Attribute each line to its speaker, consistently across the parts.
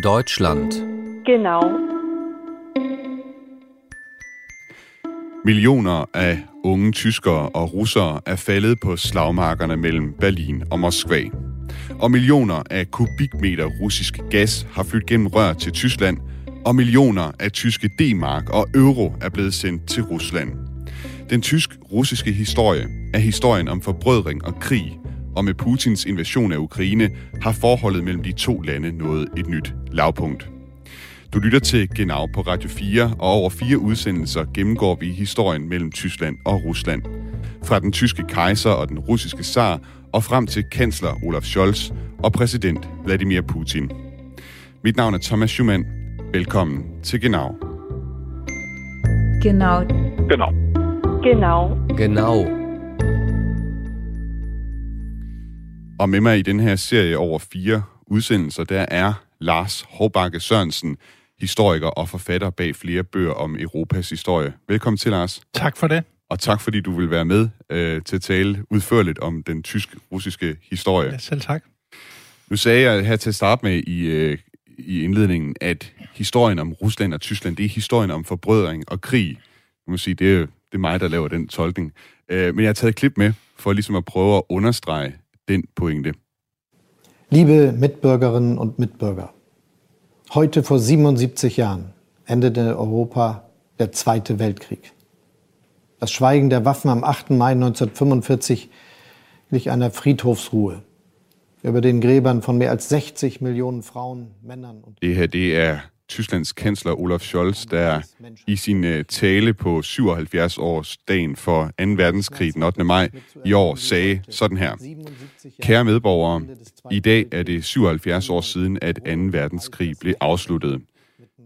Speaker 1: Deutschland.
Speaker 2: Genau.
Speaker 3: Millioner af unge tyskere og russere er faldet på slagmarkerne mellem Berlin og Moskva. Og millioner af kubikmeter russisk gas har flyttet gennem rør til Tyskland, og millioner af tyske D-mark og euro er blevet sendt til Rusland. Den tysk-russiske historie er historien om forbrødring og krig, og med Putins invasion af Ukraine har forholdet mellem de to lande nået et nyt lavpunkt. Du lytter til Genau på Radio 4, og over fire udsendelser gennemgår vi historien mellem Tyskland og Rusland. Fra den tyske kejser og den russiske zar, og frem til kansler Olaf Scholz og præsident Vladimir Putin. Mit navn er Thomas Schumann. Velkommen til Genau.
Speaker 4: Genau.
Speaker 2: Genau.
Speaker 1: Genau.
Speaker 3: Og med mig i den her serie over fire udsendelser, der er Lars Håbakke Sørensen, historiker og forfatter bag flere bøger om Europas historie. Velkommen til, Lars.
Speaker 5: Tak for det.
Speaker 3: Og tak fordi du vil være med øh, til at tale udførligt om den tysk-russiske historie.
Speaker 5: Ja, selv tak.
Speaker 3: Nu sagde jeg her til at starte med i, øh, i indledningen, at historien om Rusland og Tyskland, det er historien om forbrødring og krig. Du må sige, det er, det er mig, der laver den tolkning. Øh, men jeg har taget et klip med, for ligesom at prøve at understrege den pointe.
Speaker 6: Liebe Mitbürgerinnen und Mitbürger, heute vor 77 Jahren endete in Europa der Zweite Weltkrieg. Das Schweigen der Waffen am 8. Mai 1945 glich einer Friedhofsruhe über den Gräbern von mehr als 60 Millionen Frauen, Männern und
Speaker 3: Det her, det er Tysklands kansler Olaf Scholz, der i sin øh, tale på 77 års dagen for 2. verdenskrig den 8. maj i år sagde sådan her. Kære medborgere, i dag er det 77 år siden, at 2. verdenskrig blev afsluttet.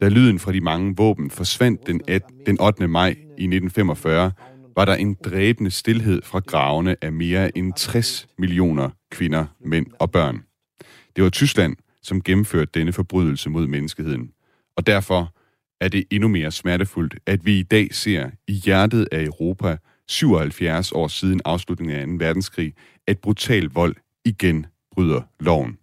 Speaker 3: Da lyden fra de mange våben forsvandt den, den 8. maj i 1945, var der en dræbende stillhed fra gravene af mere end 60 millioner kvinder, mænd og børn. Det var Tyskland, som gennemførte denne forbrydelse mod menneskeheden. Og derfor er det endnu mere smertefuldt, at vi i dag ser i hjertet af Europa, 77 år siden afslutningen af 2. verdenskrig, at brutal vold igen bryder loven.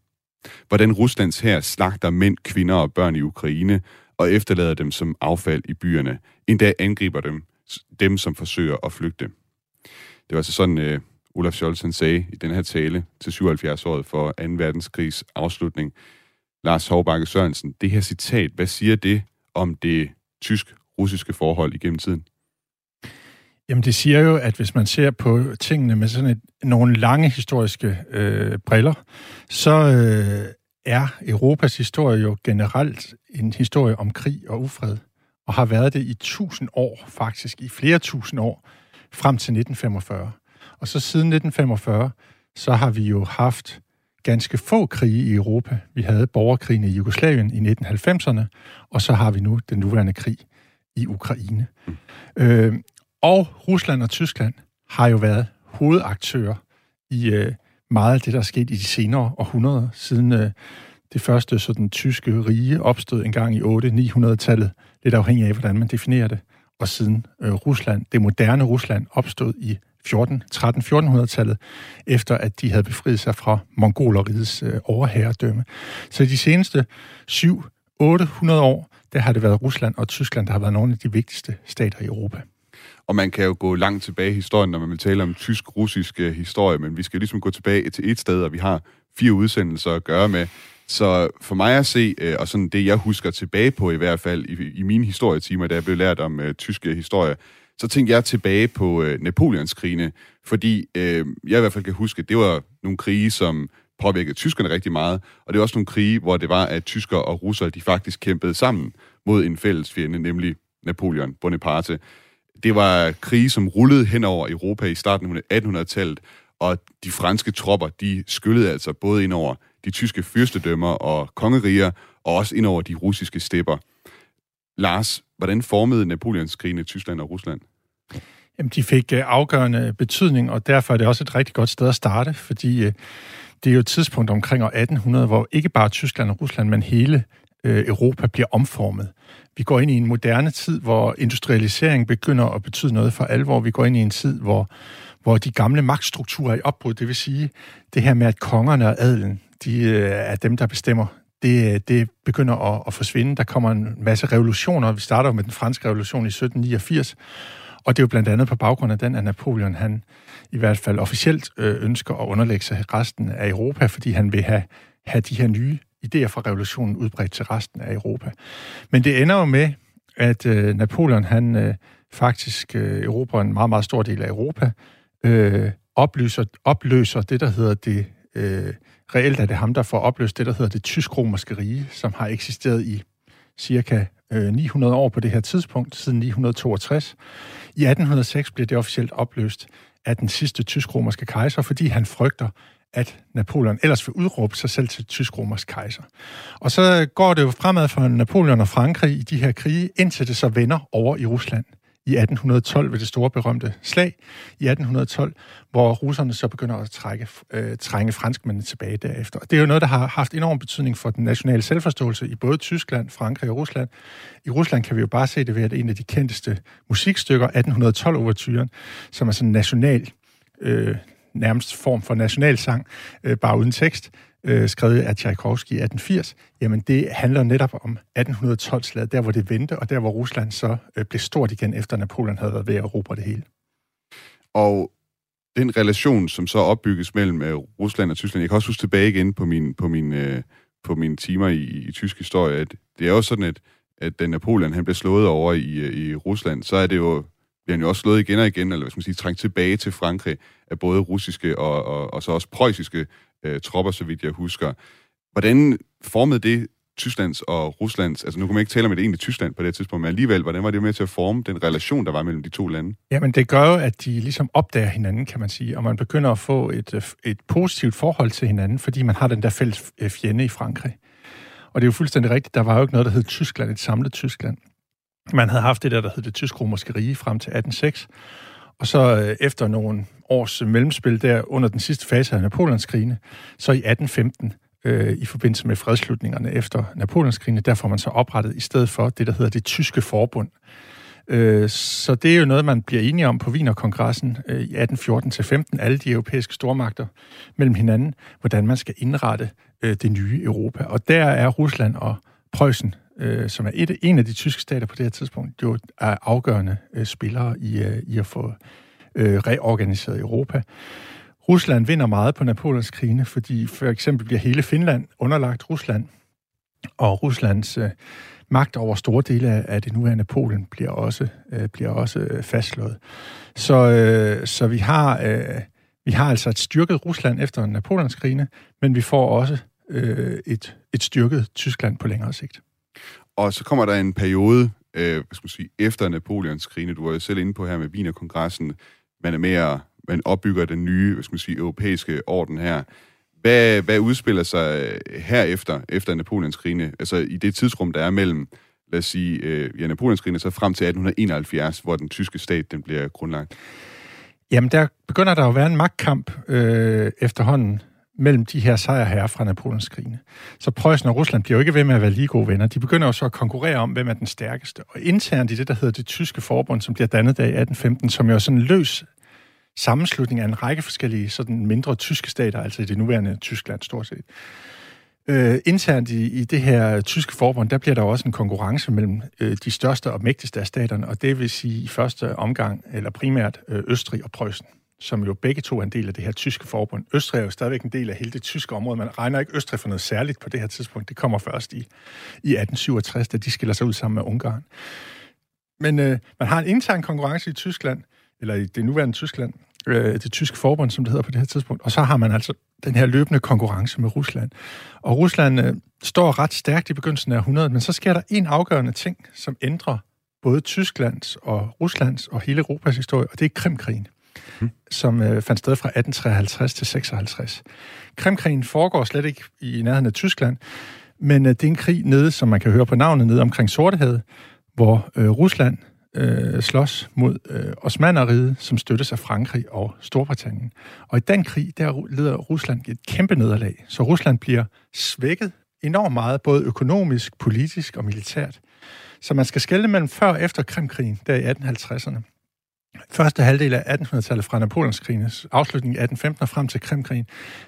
Speaker 3: Hvordan Ruslands her slagter mænd, kvinder og børn i Ukraine og efterlader dem som affald i byerne, endda angriber dem, dem som forsøger at flygte. Det var altså sådan, øh, Olaf Scholz han sagde i den her tale til 77-året for 2. verdenskrigs afslutning. Lars Hovbakke Sørensen, det her citat, hvad siger det om det tysk-russiske forhold igennem tiden?
Speaker 5: Jamen, det siger jo, at hvis man ser på tingene med sådan et, nogle lange historiske øh, briller, så øh, er Europas historie jo generelt en historie om krig og ufred, og har været det i tusind år, faktisk i flere tusind år, frem til 1945. Og så siden 1945, så har vi jo haft ganske få krige i Europa. Vi havde borgerkrigen i Jugoslavien i 1990'erne, og så har vi nu den nuværende krig i Ukraine. Mm. Øh, og Rusland og Tyskland har jo været hovedaktører i øh, meget af det, der er sket i de senere århundreder, siden øh, det første sådan, tyske rige opstod engang i 800-900-tallet, lidt afhængig af, hvordan man definerer det, og siden øh, Rusland, det moderne Rusland, opstod i 14, 13-1400-tallet, efter at de havde befriet sig fra mongoleriets øh, overherredømme. Så de seneste 7-800 år, der har det været Rusland og Tyskland, der har været nogle af de vigtigste stater i Europa.
Speaker 3: Og man kan jo gå langt tilbage i historien, når man vil tale om tysk-russisk øh, historie, men vi skal ligesom gå tilbage til et sted, og vi har fire udsendelser at gøre med. Så for mig at se, øh, og sådan det jeg husker tilbage på i hvert fald i, i mine historietimer, da jeg blev lært om øh, uh, tyske historie, så tænkte jeg tilbage på uh, Napoleonskrigene, fordi øh, jeg i hvert fald kan huske, at det var nogle krige, som påvirkede tyskerne rigtig meget, og det var også nogle krige, hvor det var, at tyskere og russere, de faktisk kæmpede sammen mod en fælles fjende, nemlig Napoleon Bonaparte. Det var krige, som rullede hen over Europa i starten af 1800-tallet, og de franske tropper, de skyllede altså både ind over de tyske fyrstedømmer og kongeriger, og også ind over de russiske stepper. Lars, hvordan formede Napoleonskrigene Tyskland og Rusland?
Speaker 5: Jamen, de fik øh, afgørende betydning, og derfor er det også et rigtig godt sted at starte, fordi øh, det er jo et tidspunkt omkring år 1800, hvor ikke bare Tyskland og Rusland, men hele øh, Europa bliver omformet. Vi går ind i en moderne tid, hvor industrialisering begynder at betyde noget for alvor. Vi går ind i en tid, hvor, hvor de gamle magtstrukturer er i opbrud. Det vil sige, det her med, at kongerne og adelen, de er dem, der bestemmer det, det begynder at, at forsvinde. Der kommer en masse revolutioner. Vi starter med den franske revolution i 1789, og det er jo blandt andet på baggrund af den, at Napoleon, han i hvert fald officielt øh, ønsker at underlægge sig resten af Europa, fordi han vil have, have de her nye idéer fra revolutionen udbredt til resten af Europa. Men det ender jo med, at øh, Napoleon, han øh, faktisk øh, erobrer en meget, meget stor del af Europa, øh, opløser, opløser det, der hedder det, øh, reelt er det ham, der får opløst det, der hedder det tysk-romerske rige, som har eksisteret i cirka øh, 900 år på det her tidspunkt, siden 962. I 1806 bliver det officielt opløst af den sidste tysk-romerske kejser, fordi han frygter, at Napoleon ellers vil udråbe sig selv til tysk-romersk kejser. Og så går det jo fremad for Napoleon og Frankrig i de her krige, indtil det så vender over i Rusland i 1812 ved det store berømte slag i 1812, hvor russerne så begynder at trække, øh, trænge franskmændene tilbage derefter. Og det er jo noget, der har haft enorm betydning for den nationale selvforståelse i både Tyskland, Frankrig og Rusland. I Rusland kan vi jo bare se det ved, at en af de kendteste musikstykker, 1812-overturen, som er sådan en national, øh, nærmest form for nationalsang, øh, bare uden tekst, øh, skrevet af Tchaikovsky i 1880, jamen det handler netop om 1812-slaget, der hvor det vendte, og der hvor Rusland så øh, blev stort igen, efter Napoleon havde været ved at erobre det hele.
Speaker 3: Og den relation, som så opbygges mellem øh, Rusland og Tyskland, jeg kan også huske tilbage igen på min, på min, øh, på mine timer i, i tysk historie, at det er jo sådan, at, at da Napoleon han blev slået over i, øh, i Rusland, så er det jo bliver han jo også slået igen og igen, eller hvad skal man sige, trængt tilbage til Frankrig af både russiske og, og, og så også preussiske øh, tropper, så vidt jeg husker. Hvordan formede det Tysklands og Ruslands, altså nu kan man ikke tale om et egentligt Tyskland på det tidspunkt, men alligevel, hvordan var det med til at forme den relation, der var mellem de to lande?
Speaker 5: Jamen det gør jo, at de ligesom opdager hinanden, kan man sige, og man begynder at få et, øh, et positivt forhold til hinanden, fordi man har den der fælles øh, fjende i Frankrig. Og det er jo fuldstændig rigtigt, der var jo ikke noget, der hed Tyskland, et samlet Tyskland. Man havde haft det der, der hed det tysk-romerske rige frem til 1806, og så øh, efter nogle års øh, mellemspil der under den sidste fase af Napoleonskrigene, så i 1815, øh, i forbindelse med fredslutningerne efter Napoleonskrigene, der får man så oprettet i stedet for det, der hedder det tyske forbund. Øh, så det er jo noget, man bliver enige om på Wienerkongressen øh, i 1814-15, alle de europæiske stormagter mellem hinanden, hvordan man skal indrette øh, det nye Europa. Og der er Rusland og Preussen øh, som er et, en af de tyske stater på det her tidspunkt, jo er afgørende øh, spillere i, øh, i at få øh, reorganiseret Europa. Rusland vinder meget på Napoleons krigene, fordi for eksempel bliver hele Finland underlagt Rusland, og Ruslands øh, magt over store dele af, af det nuværende Polen bliver også, øh, bliver også øh, fastslået. Så, øh, så vi har... Øh, vi har altså et styrket Rusland efter Napoleons krigene, men vi får også øh, et, et styrket Tyskland på længere sigt.
Speaker 3: Og så kommer der en periode, øh, hvad skal man sige, efter Napoleons krigene, du var jo selv inde på her med Wienerkongressen, man er mere, man opbygger den nye, hvad skal man sige, europæiske orden her. Hvad, hvad udspiller sig øh, herefter, efter Napoleons krigene, altså i det tidsrum, der er mellem, lad os sige, øh, ja, Napoleons krigene, så frem til 1871, hvor den tyske stat, den bliver grundlagt?
Speaker 5: Jamen, der begynder der at være en magtkamp øh, efterhånden mellem de her sejrherrer fra Napoleonskrigene. Så Preussen og Rusland bliver jo ikke ved med at være lige gode venner. De begynder jo så at konkurrere om, hvem er den stærkeste. Og internt i det, der hedder det tyske forbund, som bliver dannet der i 1815, som jo er sådan en løs sammenslutning af en række forskellige sådan mindre tyske stater, altså i det nuværende Tyskland stort set. Øh, internt i, i det her tyske forbund, der bliver der også en konkurrence mellem øh, de største og mægtigste af staterne, og det vil sige i første omgang, eller primært øh, Østrig og Preussen som jo begge to er en del af det her tyske forbund. Østrig er jo stadigvæk en del af hele det tyske område. Man regner ikke Østrig for noget særligt på det her tidspunkt. Det kommer først i, i 1867, da de skiller sig ud sammen med Ungarn. Men øh, man har en intern konkurrence i Tyskland, eller i det nuværende Tyskland, øh, det tyske forbund, som det hedder på det her tidspunkt. Og så har man altså den her løbende konkurrence med Rusland. Og Rusland øh, står ret stærkt i begyndelsen af 100, men så sker der en afgørende ting, som ændrer både Tysklands og Ruslands og hele Europas historie, og det er Krimkrigen mm. som øh, fandt sted fra 1853 til 56. Krimkrigen foregår slet ikke i nærheden af Tyskland, men øh, det er en krig nede, som man kan høre på navnet, nede omkring Sortehavet, hvor øh, Rusland øh, slås mod øh, Osmaneriet, som støttes af Frankrig og Storbritannien. Og i den krig, der leder Rusland et kæmpe nederlag. Så Rusland bliver svækket enormt meget, både økonomisk, politisk og militært. Så man skal skelne mellem før og efter Krimkrigen, der i 1850'erne første halvdel af 1800-tallet fra Napoleonskrigens afslutning i 1815 og frem til Krimkrigen,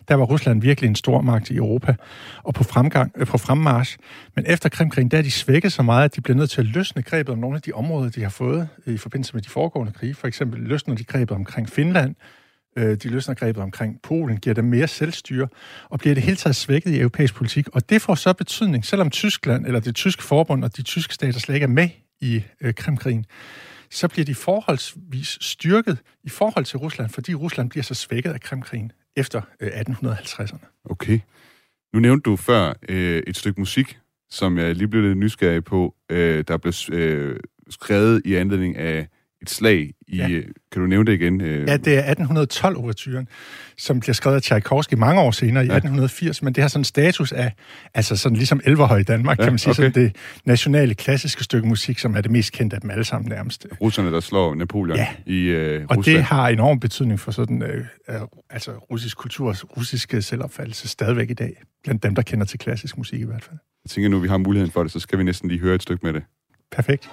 Speaker 5: der var Rusland virkelig en stor magt i Europa og på, fremgang, øh, på fremmarsch. Men efter Krimkrigen, der er de svækket så meget, at de bliver nødt til at løsne grebet om nogle af de områder, de har fået øh, i forbindelse med de foregående krige. For eksempel løsner de grebet omkring Finland, øh, de løsner grebet omkring Polen, giver dem mere selvstyre, og bliver det hele taget svækket i europæisk politik. Og det får så betydning, selvom Tyskland eller det tyske forbund og de tyske stater slet ikke er med i øh, Krimkrigen, så bliver de forholdsvis styrket i forhold til Rusland, fordi Rusland bliver så svækket af Krimkrigen efter øh, 1850'erne.
Speaker 3: Okay. Nu nævnte du før øh, et stykke musik, som jeg lige blev lidt nysgerrig på, øh, der blev øh, skrevet i anledning af et slag i... Ja. Kan du nævne det igen?
Speaker 5: Øh? Ja, det er 1812-overturen, som bliver skrevet af Tchaikovsky mange år senere, i ja. 1880, men det har sådan status af, altså sådan ligesom Elverhøj i Danmark, ja, kan man sige, okay. sådan det nationale klassiske stykke musik, som er det mest kendte af dem alle sammen nærmest.
Speaker 3: Russerne, der slår Napoleon ja. i øh,
Speaker 5: Rusland. Og det har enorm betydning for sådan, øh, altså russisk kultur og russiske selvopfattelse stadigvæk i dag, blandt dem, der kender til klassisk musik i hvert fald.
Speaker 3: Jeg tænker, nu vi har muligheden for det, så skal vi næsten lige høre et stykke med det.
Speaker 5: Perfekt.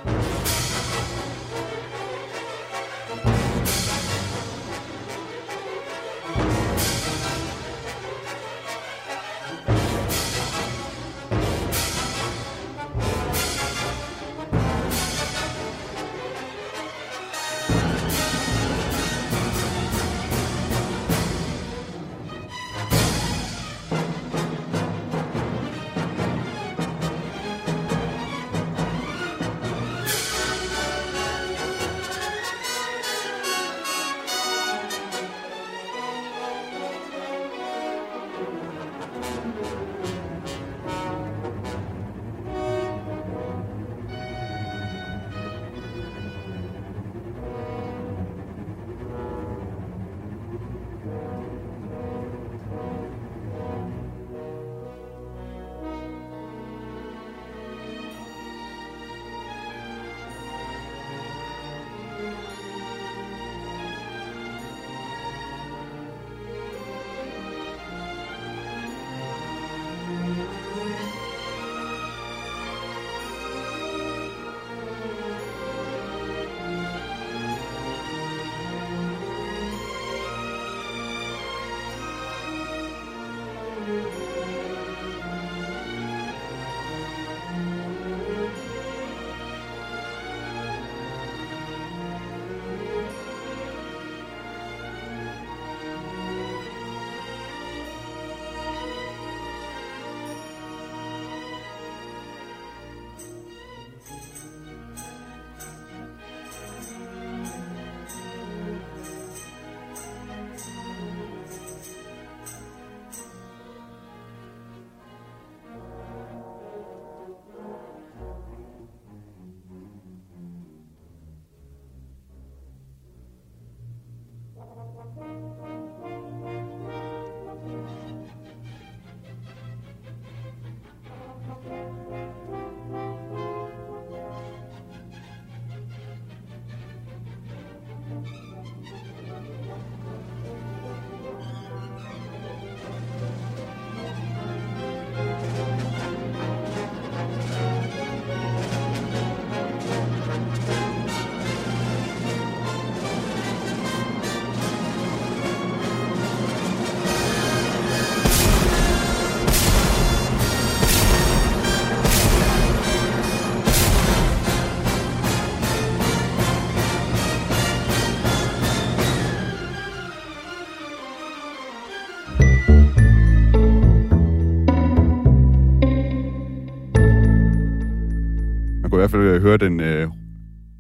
Speaker 3: Fald høre den øh,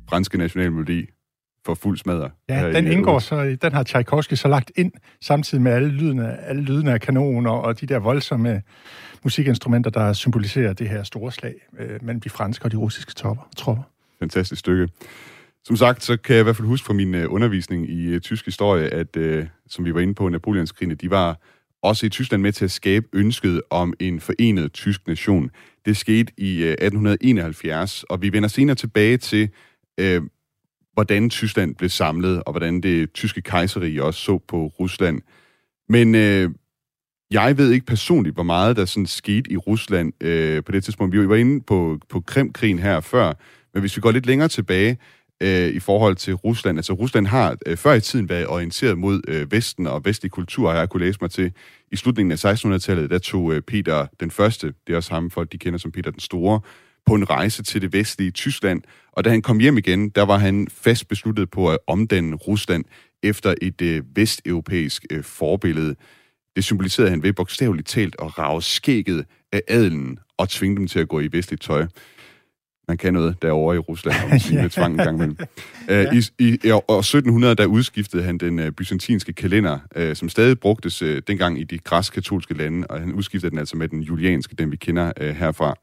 Speaker 3: franske nationalmelodi for fuld smadre.
Speaker 5: Ja, den indgår så, den har Tchaikovsky så lagt ind, samtidig med alle lydene, alle lydene af kanoner og de der voldsomme musikinstrumenter, der symboliserer det her store slag øh, mellem de franske og de russiske tropper. tropper.
Speaker 3: Fantastisk stykke. Som sagt, så kan jeg i hvert fald huske fra min øh, undervisning i øh, tysk historie, at øh, som vi var inde på, Napoleonskrigene, de var også i Tyskland med til at skabe ønsket om en forenet tysk nation. Det skete i øh, 1871, og vi vender senere tilbage til, øh, hvordan Tyskland blev samlet, og hvordan det tyske kejserige også så på Rusland. Men øh, jeg ved ikke personligt, hvor meget der sådan skete i Rusland øh, på det tidspunkt. Vi var inde på, på Krimkrigen her før, men hvis vi går lidt længere tilbage, øh, i forhold til Rusland. Altså Rusland har øh, før i tiden været orienteret mod øh, Vesten og vestlig kultur, har jeg kunne læse mig til. I slutningen af 1600-tallet, der tog øh, Peter den Første, det er også ham, folk de kender som Peter den Store, på en rejse til det vestlige Tyskland. Og da han kom hjem igen, der var han fast besluttet på at omdanne Rusland efter et øh, vesteuropæisk øh, forbillede. Det symboliserede han ved bogstaveligt talt at rave skægget af adelen og tvinge dem til at gå i vestligt tøj. Man kan noget derovre i Rusland, om man tvang en gang imellem. ja. Uh, I, i, I år 1700, der udskiftede han den uh, byzantinske kalender, uh, som stadig brugtes uh, dengang i de græsk-katolske lande, og han udskiftede den altså med den julianske, den vi kender uh, herfra.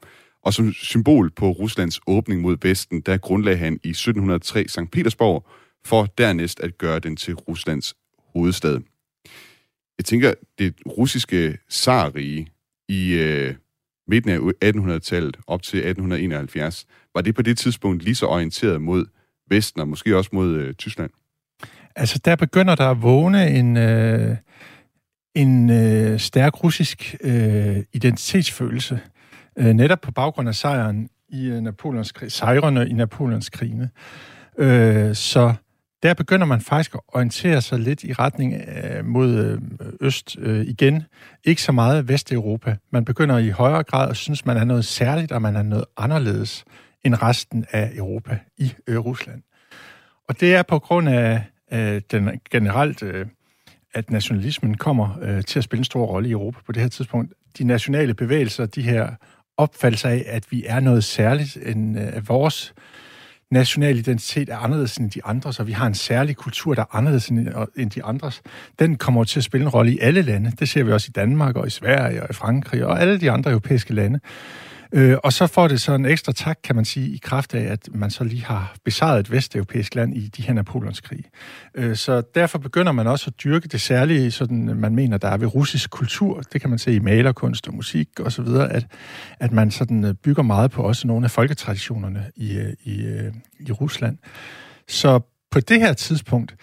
Speaker 3: Og som symbol på Ruslands åbning mod Vesten, der grundlagde han i 1703 St. Petersborg, for dernæst at gøre den til Ruslands hovedstad. Jeg tænker, det russiske zarrige i øh, midten af 1800-tallet op til 1871, var det på det tidspunkt lige så orienteret mod Vesten og måske også mod øh, Tyskland?
Speaker 5: Altså, der begynder der at vågne en, øh, en øh, stærk russisk øh, identitetsfølelse, øh, netop på baggrund af sejren i øh, Napoleons krig, sejrene i Napoleons krigene. Øh, så der begynder man faktisk at orientere sig lidt i retning øh, mod øh, øst øh, igen. Ikke så meget Vesteuropa. Man begynder i højere grad at synes, man er noget særligt, og man er noget anderledes end resten af Europa i øh, Rusland. Og det er på grund af øh, den generelt, øh, at nationalismen kommer øh, til at spille en stor rolle i Europa på det her tidspunkt. De nationale bevægelser, de her opfattelser af, at vi er noget særligt end øh, vores øh, national identitet er anderledes end de andres, og vi har en særlig kultur, der er anderledes end de andres. Den kommer til at spille en rolle i alle lande. Det ser vi også i Danmark og i Sverige og i Frankrig og alle de andre europæiske lande. Øh, og så får det så en ekstra tak, kan man sige, i kraft af, at man så lige har besejret et vesteuropæisk land i de her Napoleonskrig. Øh, så derfor begynder man også at dyrke det særlige, sådan man mener, der er ved russisk kultur. Det kan man se i malerkunst og musik og så videre, at, at man sådan øh, bygger meget på også nogle af folketraditionerne i, øh, i, øh, i Rusland. Så på det her tidspunkt,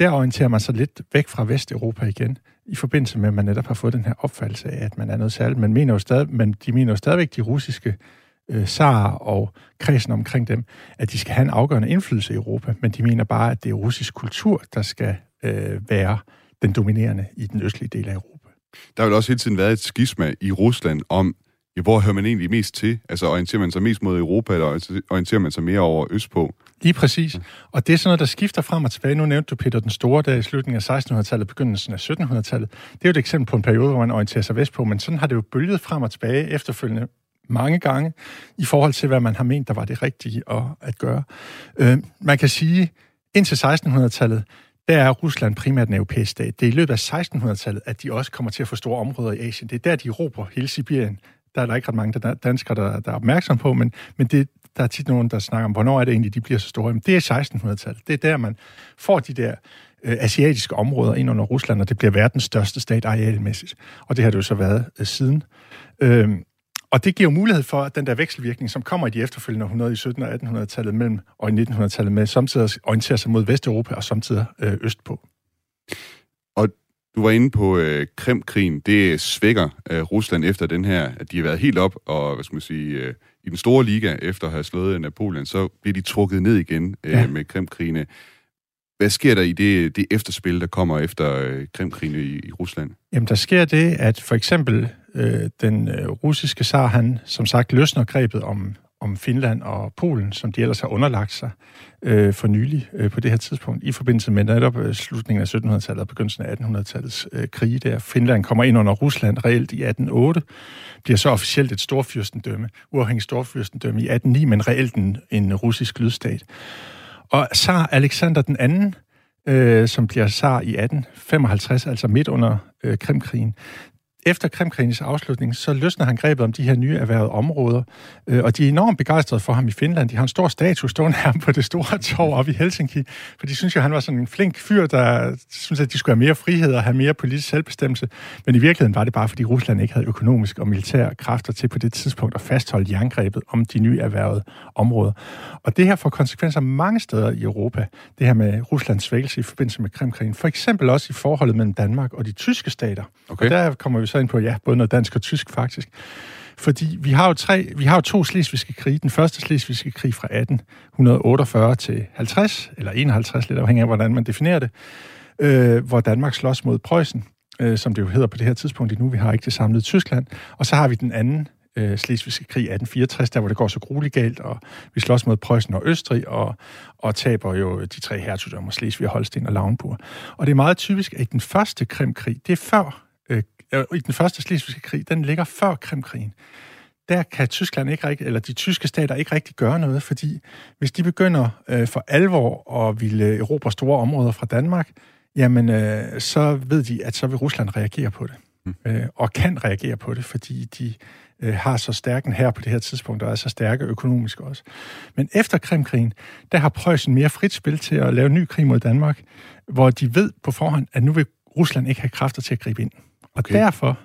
Speaker 5: der orienterer man sig lidt væk fra Vesteuropa igen i forbindelse med, at man netop har fået den her opfattelse af, at man er noget særligt. Man mener jo stadig, men de mener jo stadigvæk, de russiske øh, zar og kredsen omkring dem, at de skal have en afgørende indflydelse i Europa, men de mener bare, at det er russisk kultur, der skal øh, være den dominerende i den østlige del af Europa.
Speaker 3: Der har jo også hele tiden været et skisma i Rusland om, ja, hvor hører man egentlig mest til? Altså orienterer man sig mest mod Europa, eller orienterer man sig mere over østpå?
Speaker 5: Lige præcis. Og det er sådan noget, der skifter frem og tilbage. Nu nævnte du Peter den Store, der i slutningen af 1600-tallet, begyndelsen af 1700-tallet. Det er jo et eksempel på en periode, hvor man orienterer sig vestpå, men sådan har det jo bølget frem og tilbage efterfølgende mange gange, i forhold til, hvad man har ment, der var det rigtige at, at gøre. Øh, man kan sige, indtil 1600-tallet, der er Rusland primært en europæisk stat. Det er i løbet af 1600-tallet, at de også kommer til at få store områder i Asien. Det er der, de råber hele Sibirien. Der er der ikke ret mange danskere, der, der er opmærksom på, men, men det, der er tit nogen, der snakker om, hvornår er det egentlig, de bliver så store. Jamen, det er 1600-tallet. Det er der, man får de der øh, asiatiske områder ind under Rusland, og det bliver verdens største stat arealmæssigt. Og det har det jo så været øh, siden. Øhm, og det giver jo mulighed for, at den der vekselvirkning, som kommer i de efterfølgende århundreder i 1700- og 1800-tallet mellem, og i 1900-tallet med, samtidig orienterer sig mod Vesteuropa og samtidig øh, østpå.
Speaker 3: Du var inde på øh, Krimkrigen. Det svækker øh, Rusland efter den her, at de har været helt op og, hvad skal man sige, øh, i den store liga, efter at have slået Napoleon, så bliver de trukket ned igen øh, ja. med Krimkrigene. Hvad sker der i det, det efterspil, der kommer efter øh, Krimkrigene i, i Rusland?
Speaker 5: Jamen, der sker det, at for eksempel øh, den øh, russiske zar, han som sagt løsner grebet om, om Finland og Polen, som de ellers har underlagt sig øh, for nylig øh, på det her tidspunkt, i forbindelse med netop øh, slutningen af 1700-tallet og begyndelsen af 1800-tallets øh, krige der. Finland kommer ind under Rusland reelt i 1808, bliver så officielt et storfyrstendømme, uafhængigt storfyrstendømme i 1809, men reelt en, en russisk lydstat. Og zar Alexander den anden, øh, som bliver zar i 1855, altså midt under øh, Krimkrigen, efter Krimkrigens afslutning, så løsner han grebet om de her nye erhvervede områder, øh, og de er enormt begejstrede for ham i Finland. De har en stor statue stående her på det store torv oppe i Helsinki, for de synes jo, han var sådan en flink fyr, der synes, at de skulle have mere frihed og have mere politisk selvbestemmelse. Men i virkeligheden var det bare, fordi Rusland ikke havde økonomisk og militære kræfter til på det tidspunkt at fastholde jerngrebet om de nye erhvervede områder. Og det her får konsekvenser mange steder i Europa, det her med Ruslands svækkelse i forbindelse med Krimkrigen. For eksempel også i forholdet mellem Danmark og de tyske stater. Okay. Og der kommer vi så ind på, ja, både noget dansk og tysk faktisk. Fordi vi har jo, tre, vi har jo to slesvigske krige. Den første slesvigske krig fra 1848 til 50, eller 51, lidt afhængig af, hvordan man definerer det, øh, hvor Danmark slås mod Preussen, øh, som det jo hedder på det her tidspunkt nu. Vi har ikke det samlede Tyskland. Og så har vi den anden øh, slesvigske krig 1864, der hvor det går så grueligt galt, og vi slås mod Preussen og Østrig, og, og taber jo de tre hertugdømmer, Slesvig, Holsten og Lauenburg. Og det er meget typisk, at den første Krimkrig, det er før, øh, i den første slesvigske krig, den ligger før Krimkrigen der kan Tyskland ikke rigtig, eller de tyske stater ikke rigtig gøre noget, fordi hvis de begynder øh, for alvor at ville erobre store områder fra Danmark, jamen øh, så ved de, at så vil Rusland reagere på det. Mm. Øh, og kan reagere på det, fordi de øh, har så stærk en her på det her tidspunkt, og er så stærke økonomisk også. Men efter Krimkrigen, der har Preussen mere frit spil til at lave ny krig mod Danmark, hvor de ved på forhånd, at nu vil Rusland ikke have kræfter til at gribe ind. Og okay. derfor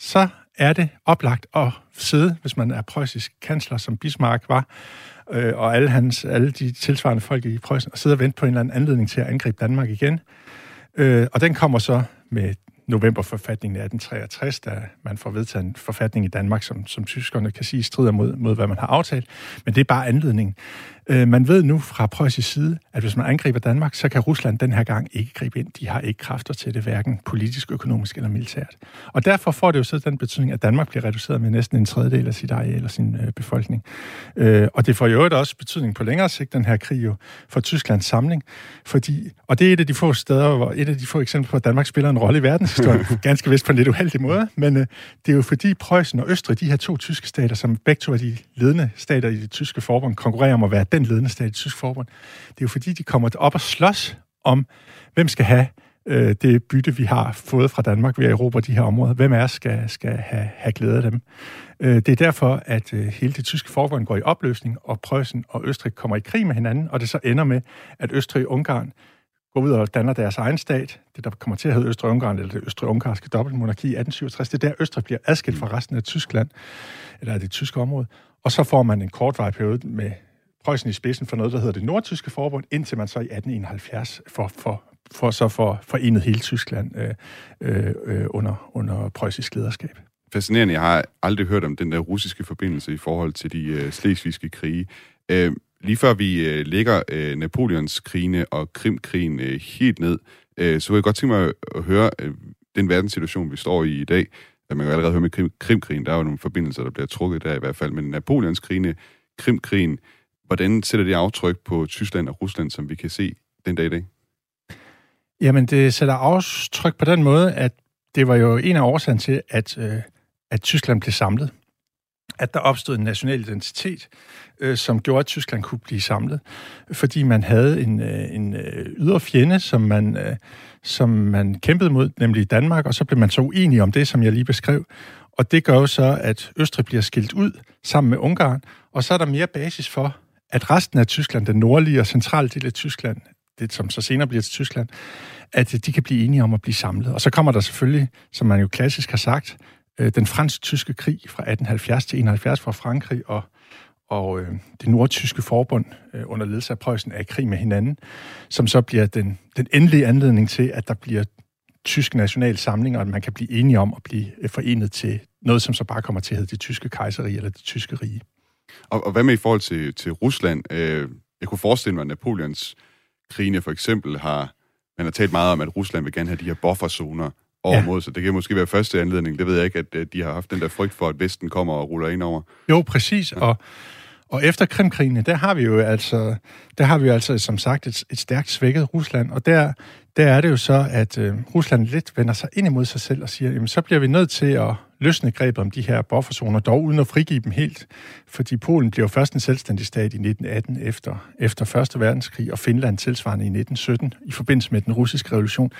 Speaker 5: så er det oplagt at sidde, hvis man er preussisk kansler, som Bismarck var, øh, og alle, hans, alle de tilsvarende folk i Preussen, og sidde og vente på en eller anden anledning til at angribe Danmark igen. Øh, og den kommer så med novemberforfatningen i 1863, da man får vedtaget en forfatning i Danmark, som, som tyskerne kan sige strider mod, mod, hvad man har aftalt. Men det er bare anledningen. Øh, man ved nu fra Preussisk side, at hvis man angriber Danmark, så kan Rusland den her gang ikke gribe ind. De har ikke kræfter til det, hverken politisk, økonomisk eller militært. Og derfor får det jo så den betydning, at Danmark bliver reduceret med næsten en tredjedel af sit areal og sin øh, befolkning. Øh, og det får jo også betydning på længere sigt, den her krig jo, for Tysklands samling. Fordi, og det er et af de få steder, hvor et af de få eksempler på, at Danmark spiller en rolle i verdenshistorien, ganske vist på en lidt uheldig måde, men øh, det er jo fordi Preussen og Østrig, de her to tyske stater, som begge to er de ledende stater i det tyske forbund, konkurrerer om at være den ledende stat i tysk forbund. Det er jo fordi, de kommer op og slås om, hvem skal have øh, det bytte, vi har fået fra Danmark ved at erobre de her områder. Hvem er skal, skal have, have glæde af dem? Øh, det er derfor, at øh, hele det tyske forbund går i opløsning, og Preussen og Østrig kommer i krig med hinanden, og det så ender med, at Østrig og Ungarn går ud og danner deres egen stat, det der kommer til at hedde Østrig-Ungarn, eller det østrig-ungarske dobbeltmonarki i 1867, det er der Østrig bliver adskilt fra resten af Tyskland, eller det tyske område, og så får man en kortvarig periode med Preussen i spidsen for noget, der hedder det Nordtyske Forbund, indtil man så i 1871 får, for, for så for forenet hele Tyskland øh, øh, øh, under, under preussisk lederskab.
Speaker 3: Fascinerende. Jeg har aldrig hørt om den der russiske forbindelse i forhold til de øh, slesvigske krige. Øh, lige før vi øh, lægger øh, Napoleons krigene og Krimkrigen øh, helt ned, øh, så vil jeg godt tænke mig at høre øh, den verdenssituation, vi står i i dag. At Man kan jo allerede høre med Krim, Krimkrigen, der er jo nogle forbindelser, der bliver trukket der i hvert fald, men Napoleons krigene, Krimkrigen, hvordan sætter det aftryk på Tyskland og Rusland, som vi kan se den dag i dag?
Speaker 5: Jamen, det sætter aftryk på den måde, at det var jo en af årsagerne til, at, øh, at Tyskland blev samlet. At der opstod en national identitet, øh, som gjorde, at Tyskland kunne blive samlet. Fordi man havde en, øh, en øh, ydre fjende, som man, øh, som man kæmpede mod, nemlig Danmark, og så blev man så uenig om det, som jeg lige beskrev. Og det gør jo så, at Østrig bliver skilt ud sammen med Ungarn, og så er der mere basis for, at resten af Tyskland, den nordlige og centrale del af Tyskland, det som så senere bliver til Tyskland, at øh, de kan blive enige om at blive samlet. Og så kommer der selvfølgelig, som man jo klassisk har sagt, øh, den fransk-tyske krig fra 1870 til 71 fra Frankrig og, og øh, det nordtyske forbund øh, under ledelse af Preussen er i krig med hinanden, som så bliver den, den endelige anledning til, at der bliver tysk national samling, og at man kan blive enige om at blive øh, forenet til noget, som så bare kommer til at hedde det tyske kejseri eller det tyske rige.
Speaker 3: Og, og hvad med i forhold til, til Rusland? Øh, jeg kunne forestille mig, at Napoleons krigene for eksempel har... Man har talt meget om, at Rusland vil gerne have de her bufferzoner over ja. mod, så det kan måske være første anledning. Det ved jeg ikke, at de har haft den der frygt for, at Vesten kommer og ruller ind over.
Speaker 5: Jo, præcis. Ja. Og, og efter Krimkrigene, der har vi jo altså, der har vi jo altså som sagt et, et stærkt svækket Rusland, og der, der er det jo så, at øh, Rusland lidt vender sig ind imod sig selv og siger, jamen så bliver vi nødt til at løsne grebet om de her bufferzoner, dog uden at frigive dem helt, fordi Polen blev først en selvstændig stat i 1918 efter, efter 1. verdenskrig, og Finland tilsvarende i 1917 i forbindelse med den russiske revolution.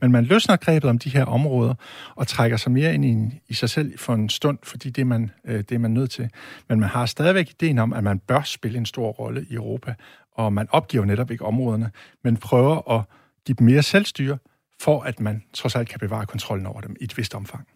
Speaker 5: Men man løsner grebet om de her områder og trækker sig mere ind i, i sig selv for en stund, fordi det er, man, øh, det er man nødt til. Men man har stadigvæk ideen om, at man bør spille en stor rolle i Europa, og man opgiver netop ikke områderne, men prøver at give dem mere selvstyre, for at man trods alt kan bevare kontrollen over dem i et vist omfang.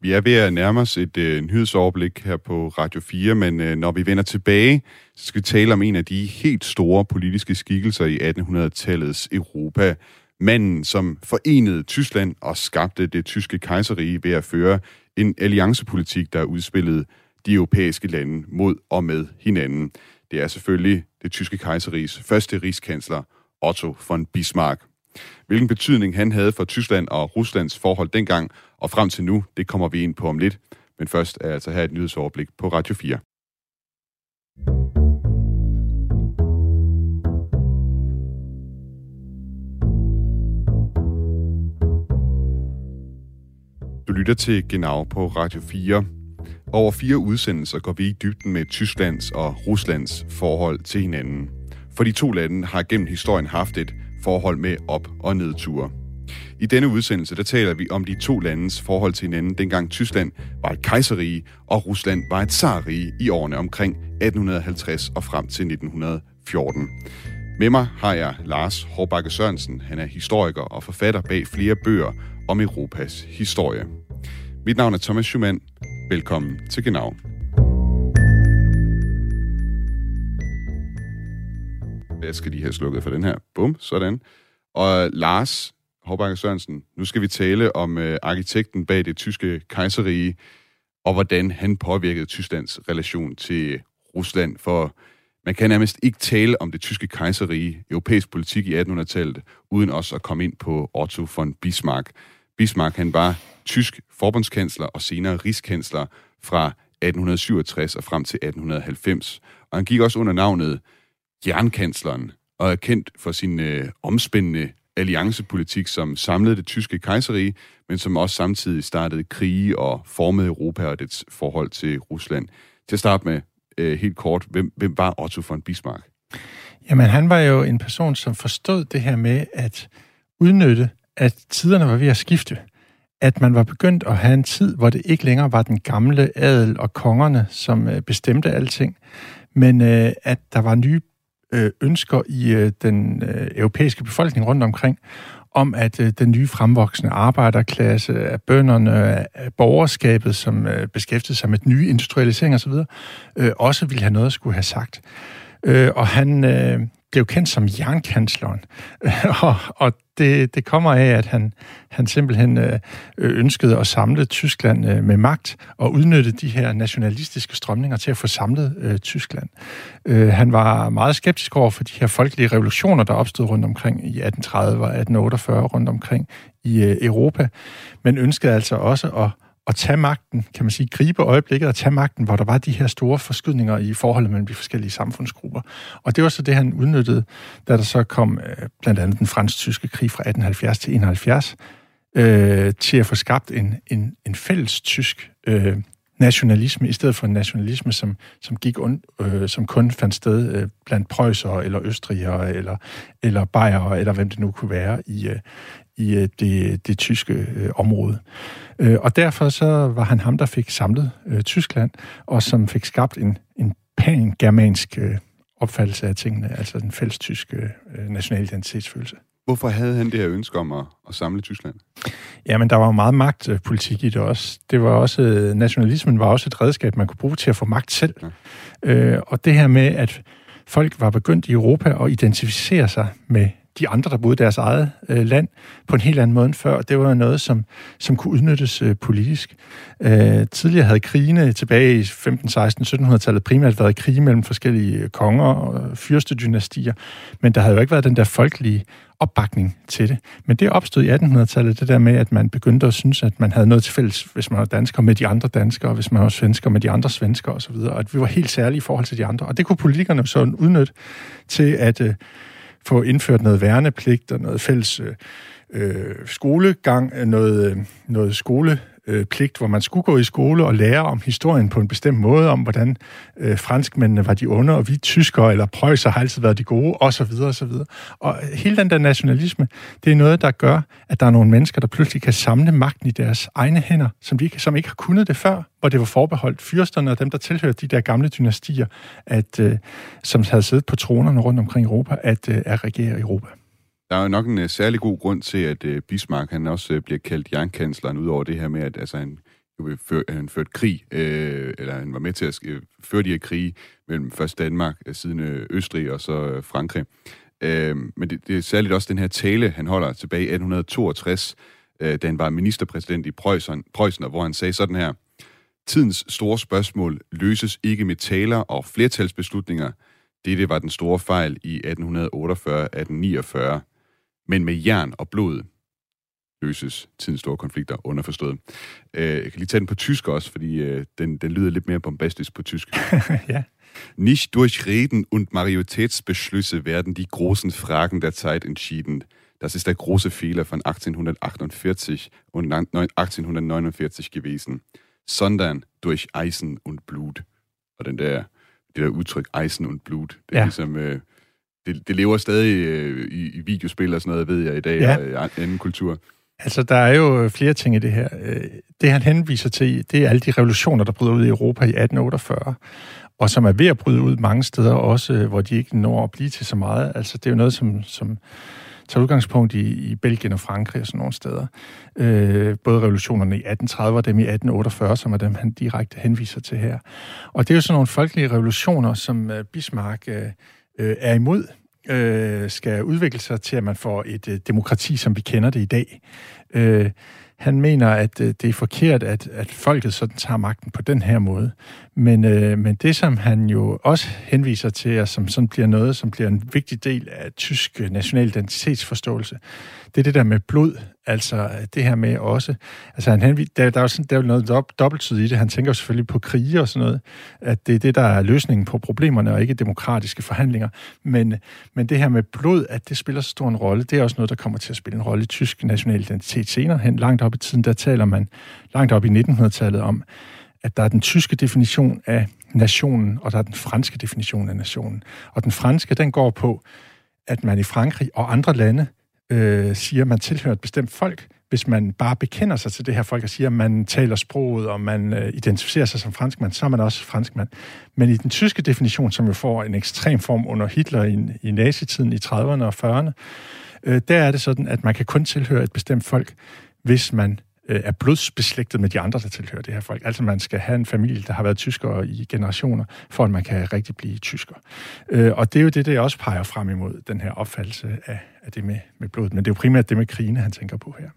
Speaker 3: Vi er ved at nærme os et øh, nyhedsoverblik her på Radio 4, men øh, når vi vender tilbage, så skal vi tale om en af de helt store politiske skikkelser i 1800-tallets Europa. Manden, som forenede Tyskland og skabte det tyske kejserige ved at føre en alliancepolitik, der udspillede de europæiske lande mod og med hinanden. Det er selvfølgelig det tyske kejseriges første rigskansler, Otto von Bismarck. Hvilken betydning han havde for Tyskland og Ruslands forhold dengang og frem til nu, det kommer vi ind på om lidt. Men først er altså her et nyhedsoverblik på Radio 4. Du lytter til Genau på Radio 4. Over fire udsendelser går vi i dybden med Tysklands og Ruslands forhold til hinanden. For de to lande har gennem historien haft et forhold med op- og nedture. I denne udsendelse der taler vi om de to landes forhold til hinanden, dengang Tyskland var et kejserige, og Rusland var et zarrige i årene omkring 1850 og frem til 1914. Med mig har jeg Lars Hårbakke Sørensen. Han er historiker og forfatter bag flere bøger om Europas historie. Mit navn er Thomas Schumann. Velkommen til Genau. Jeg skal lige have slukket for den her. Bum, sådan. Og Lars Håbakke Sørensen, nu skal vi tale om øh, arkitekten bag det tyske kejserige, og hvordan han påvirkede Tysklands relation til Rusland. For man kan nærmest ikke tale om det tyske kejserige, europæisk politik i 1800-tallet, uden også at komme ind på Otto von Bismarck. Bismarck, han var tysk forbundskansler og senere rigskansler fra 1867 og frem til 1890. Og han gik også under navnet jernkansleren og er kendt for sin øh, omspændende alliancepolitik, som samlede det tyske kejserige, men som også samtidig startede krige og formede Europa og dets forhold til Rusland. Til at starte med, øh, helt kort, hvem, hvem var Otto von Bismarck?
Speaker 5: Jamen, han var jo en person, som forstod det her med at udnytte, at tiderne var ved at skifte at man var begyndt at have en tid, hvor det ikke længere var den gamle adel og kongerne, som øh, bestemte alting, men øh, at der var nye øh, ønsker i øh, den øh, europæiske befolkning rundt omkring, om at øh, den nye fremvoksende arbejderklasse, af bønderne, af borgerskabet, som øh, beskæftigede sig med den nye industrialisering osv., øh, også ville have noget at skulle have sagt. Øh, og han øh, blev kendt som jernkansleren, og, og det, det kommer af, at han, han simpelthen øh, ønskede at samle Tyskland øh, med magt og udnytte de her nationalistiske strømninger til at få samlet øh, Tyskland. Øh, han var meget skeptisk over for de her folkelige revolutioner, der opstod rundt omkring i 1830 og 1848 rundt omkring i øh, Europa, men ønskede altså også at at tage magten, kan man sige, gribe øjeblikket og tage magten, hvor der var de her store forskydninger i forholdet mellem de forskellige samfundsgrupper. Og det var så det, han udnyttede, da der så kom øh, blandt andet den fransk-tyske krig fra 1870 til 71, øh, til at få skabt en, en, en fælles tysk øh, nationalisme, i stedet for en nationalisme, som, som, gik und, øh, som kun fandt sted øh, blandt Preusser eller østrigere eller, eller bayere, eller hvem det nu kunne være i, øh, i øh, det, det tyske øh, område. Øh, og derfor så var han ham, der fik samlet øh, Tyskland, og som fik skabt en, en pan-germansk opfattelse af tingene, altså den fælles tyske øh, national identitetsfølelse.
Speaker 3: Hvorfor havde han det her ønske om at, at samle Tyskland?
Speaker 5: Jamen, der var meget magtpolitik i det også. Det var også, nationalismen var også et redskab, man kunne bruge til at få magt selv. Ja. Øh, og det her med, at folk var begyndt i Europa at identificere sig med de andre, der boede i deres eget øh, land, på en helt anden måde end før. Det var noget, som, som kunne udnyttes øh, politisk. Øh, tidligere havde krigene tilbage i 15, 16, 1700-tallet primært været krig mellem forskellige øh, konger og øh, fyrstedynastier, men der havde jo ikke været den der folkelige opbakning til det. Men det opstod i 1800-tallet, det der med, at man begyndte at synes, at man havde noget til fælles, hvis man var dansker med de andre danskere, hvis man var svensker med de andre svenskere osv., og at vi var helt særlige i forhold til de andre. Og det kunne politikerne så udnytte til at øh, få indført noget værnepligt og noget fælles øh, øh skolegang, øh, noget, øh, noget skole øh, pligt, hvor man skulle gå i skole og lære om historien på en bestemt måde, om hvordan øh, franskmændene var de onde, og vi tyskere eller prøjser har altid været de gode, osv. osv. Og hele den der nationalisme, det er noget, der gør, at der er nogle mennesker, der pludselig kan samle magten i deres egne hænder, som, de, som ikke har kunnet det før, hvor det var forbeholdt fyrsterne og dem, der tilhørte de der gamle dynastier, at, øh, som havde siddet på tronerne rundt omkring Europa, at, øh, at regere Europa.
Speaker 3: Der er jo nok en uh, særlig god grund til, at uh, Bismarck han også uh, bliver kaldt jernkansleren, ud over det her med, at altså, han, jo, før, han førte krig, øh, eller han var med til at uh, føre de her krige mellem først Danmark, uh, siden uh, Østrig og så uh, Frankrig. Uh, men det, det er særligt også den her tale, han holder tilbage i 1862, uh, da han var ministerpræsident i Preussen, Preussen hvor han sagde sådan her, Tidens store spørgsmål løses ikke med taler og flertalsbeslutninger. Dette var den store fejl i 1848-1849. Men med jern og blod løses tidens store konflikter underforstået. Øh, jeg kan lige tage den på tysk også, fordi øh, den, den lyder lidt mere bombastisk på tysk. ja. Nicht durch Reden und Majoritätsbeschlüsse werden die großen Fragen der Zeit entschieden. Das ist der große Fehler von 1848 und 1849 gewesen, sondern durch Eisen und Blut. Og den der, det der udtryk, Eisen und Blut, det er ja. ligesom... Øh, det, det lever stadig øh, i, i videospil og sådan noget, ved jeg i dag, ja. og i anden kultur.
Speaker 5: Altså, der er jo flere ting i det her. Øh, det, han henviser til, det er alle de revolutioner, der bryder ud i Europa i 1848, og som er ved at bryde ud mange steder også, hvor de ikke når at blive til så meget. Altså, det er jo noget, som, som tager udgangspunkt i, i Belgien og Frankrig og sådan nogle steder. Øh, både revolutionerne i 1830 og dem i 1848, som er dem, han direkte henviser til her. Og det er jo sådan nogle folkelige revolutioner, som uh, Bismarck uh, øh, er imod øh, skal udvikle sig til, at man får et øh, demokrati, som vi kender det i dag. Øh, han mener, at øh, det er forkert, at, at folket sådan tager magten på den her måde. Men, øh, men det, som han jo også henviser til, og som sådan bliver noget, som bliver en vigtig del af tysk national identitetsforståelse, det er det der med blod, altså det her med også, altså han henvid, der, der er jo sådan, der er noget dob- dobbeltsid i det, han tænker selvfølgelig på krige og sådan noget, at det er det, der er løsningen på problemerne, og ikke demokratiske forhandlinger, men, men det her med blod, at det spiller så stor en rolle, det er også noget, der kommer til at spille en rolle i tysk national identitet senere hen, langt op i tiden, der taler man langt op i 1900-tallet om, at der er den tyske definition af nationen, og der er den franske definition af nationen. Og den franske, den går på, at man i Frankrig og andre lande øh, siger, at man tilhører et bestemt folk, hvis man bare bekender sig til det her folk og siger, at man taler sproget, og man øh, identificerer sig som franskmand, så er man også franskmand. Men i den tyske definition, som jo får en ekstrem form under Hitler i, i nazitiden i 30'erne og 40'erne, øh, der er det sådan, at man kan kun tilhøre et bestemt folk, hvis man øh, er blodsbeslægtet med de andre, der tilhører det her folk. Altså man skal have en familie, der har været tyskere i generationer, for at man kan rigtig blive tysker. Øh, og det er jo det, der også peger frem imod den her opfattelse af, af det med, med blodet. Men det er jo primært det med krigene, han tænker på her.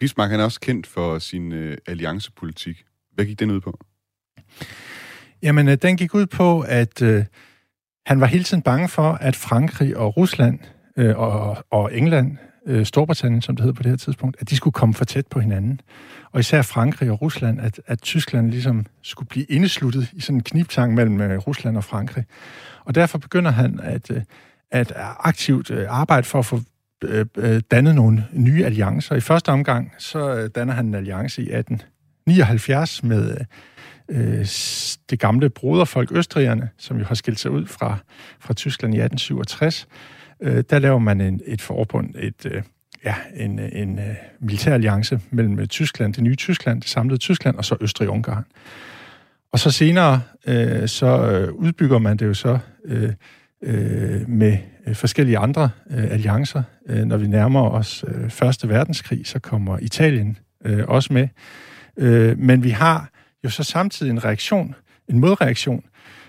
Speaker 3: Bismarck han er også kendt for sin øh, alliancepolitik. Hvad gik den ud på?
Speaker 5: Jamen, øh, den gik ud på, at øh, han var hele tiden bange for, at Frankrig og Rusland øh, og, og England øh, Storbritannien, som det hed på det her tidspunkt, at de skulle komme for tæt på hinanden. Og især Frankrig og Rusland, at, at Tyskland ligesom skulle blive indesluttet i sådan en kniptang mellem øh, Rusland og Frankrig. Og derfor begynder han at, øh, at aktivt øh, arbejde for at få øh, øh, dannet nogle nye alliancer. I første omgang, så øh, danner han en alliance i 1879 med øh, det gamle broderfolk Østrigerne, som jo har skilt sig ud fra, fra Tyskland i 1867 øh, der laver man en, et forbund, et, øh, ja, en, øh, en øh, militæralliance mellem øh, Tyskland, det nye Tyskland, det samlede Tyskland, og så Østrig-Ungarn. Og så senere, øh, så øh, udbygger man det jo så øh, øh, med øh, forskellige andre øh, alliancer. Øh, når vi nærmer os øh, Første Verdenskrig, så kommer Italien øh, også med. Øh, men vi har jo så samtidig en reaktion, en modreaktion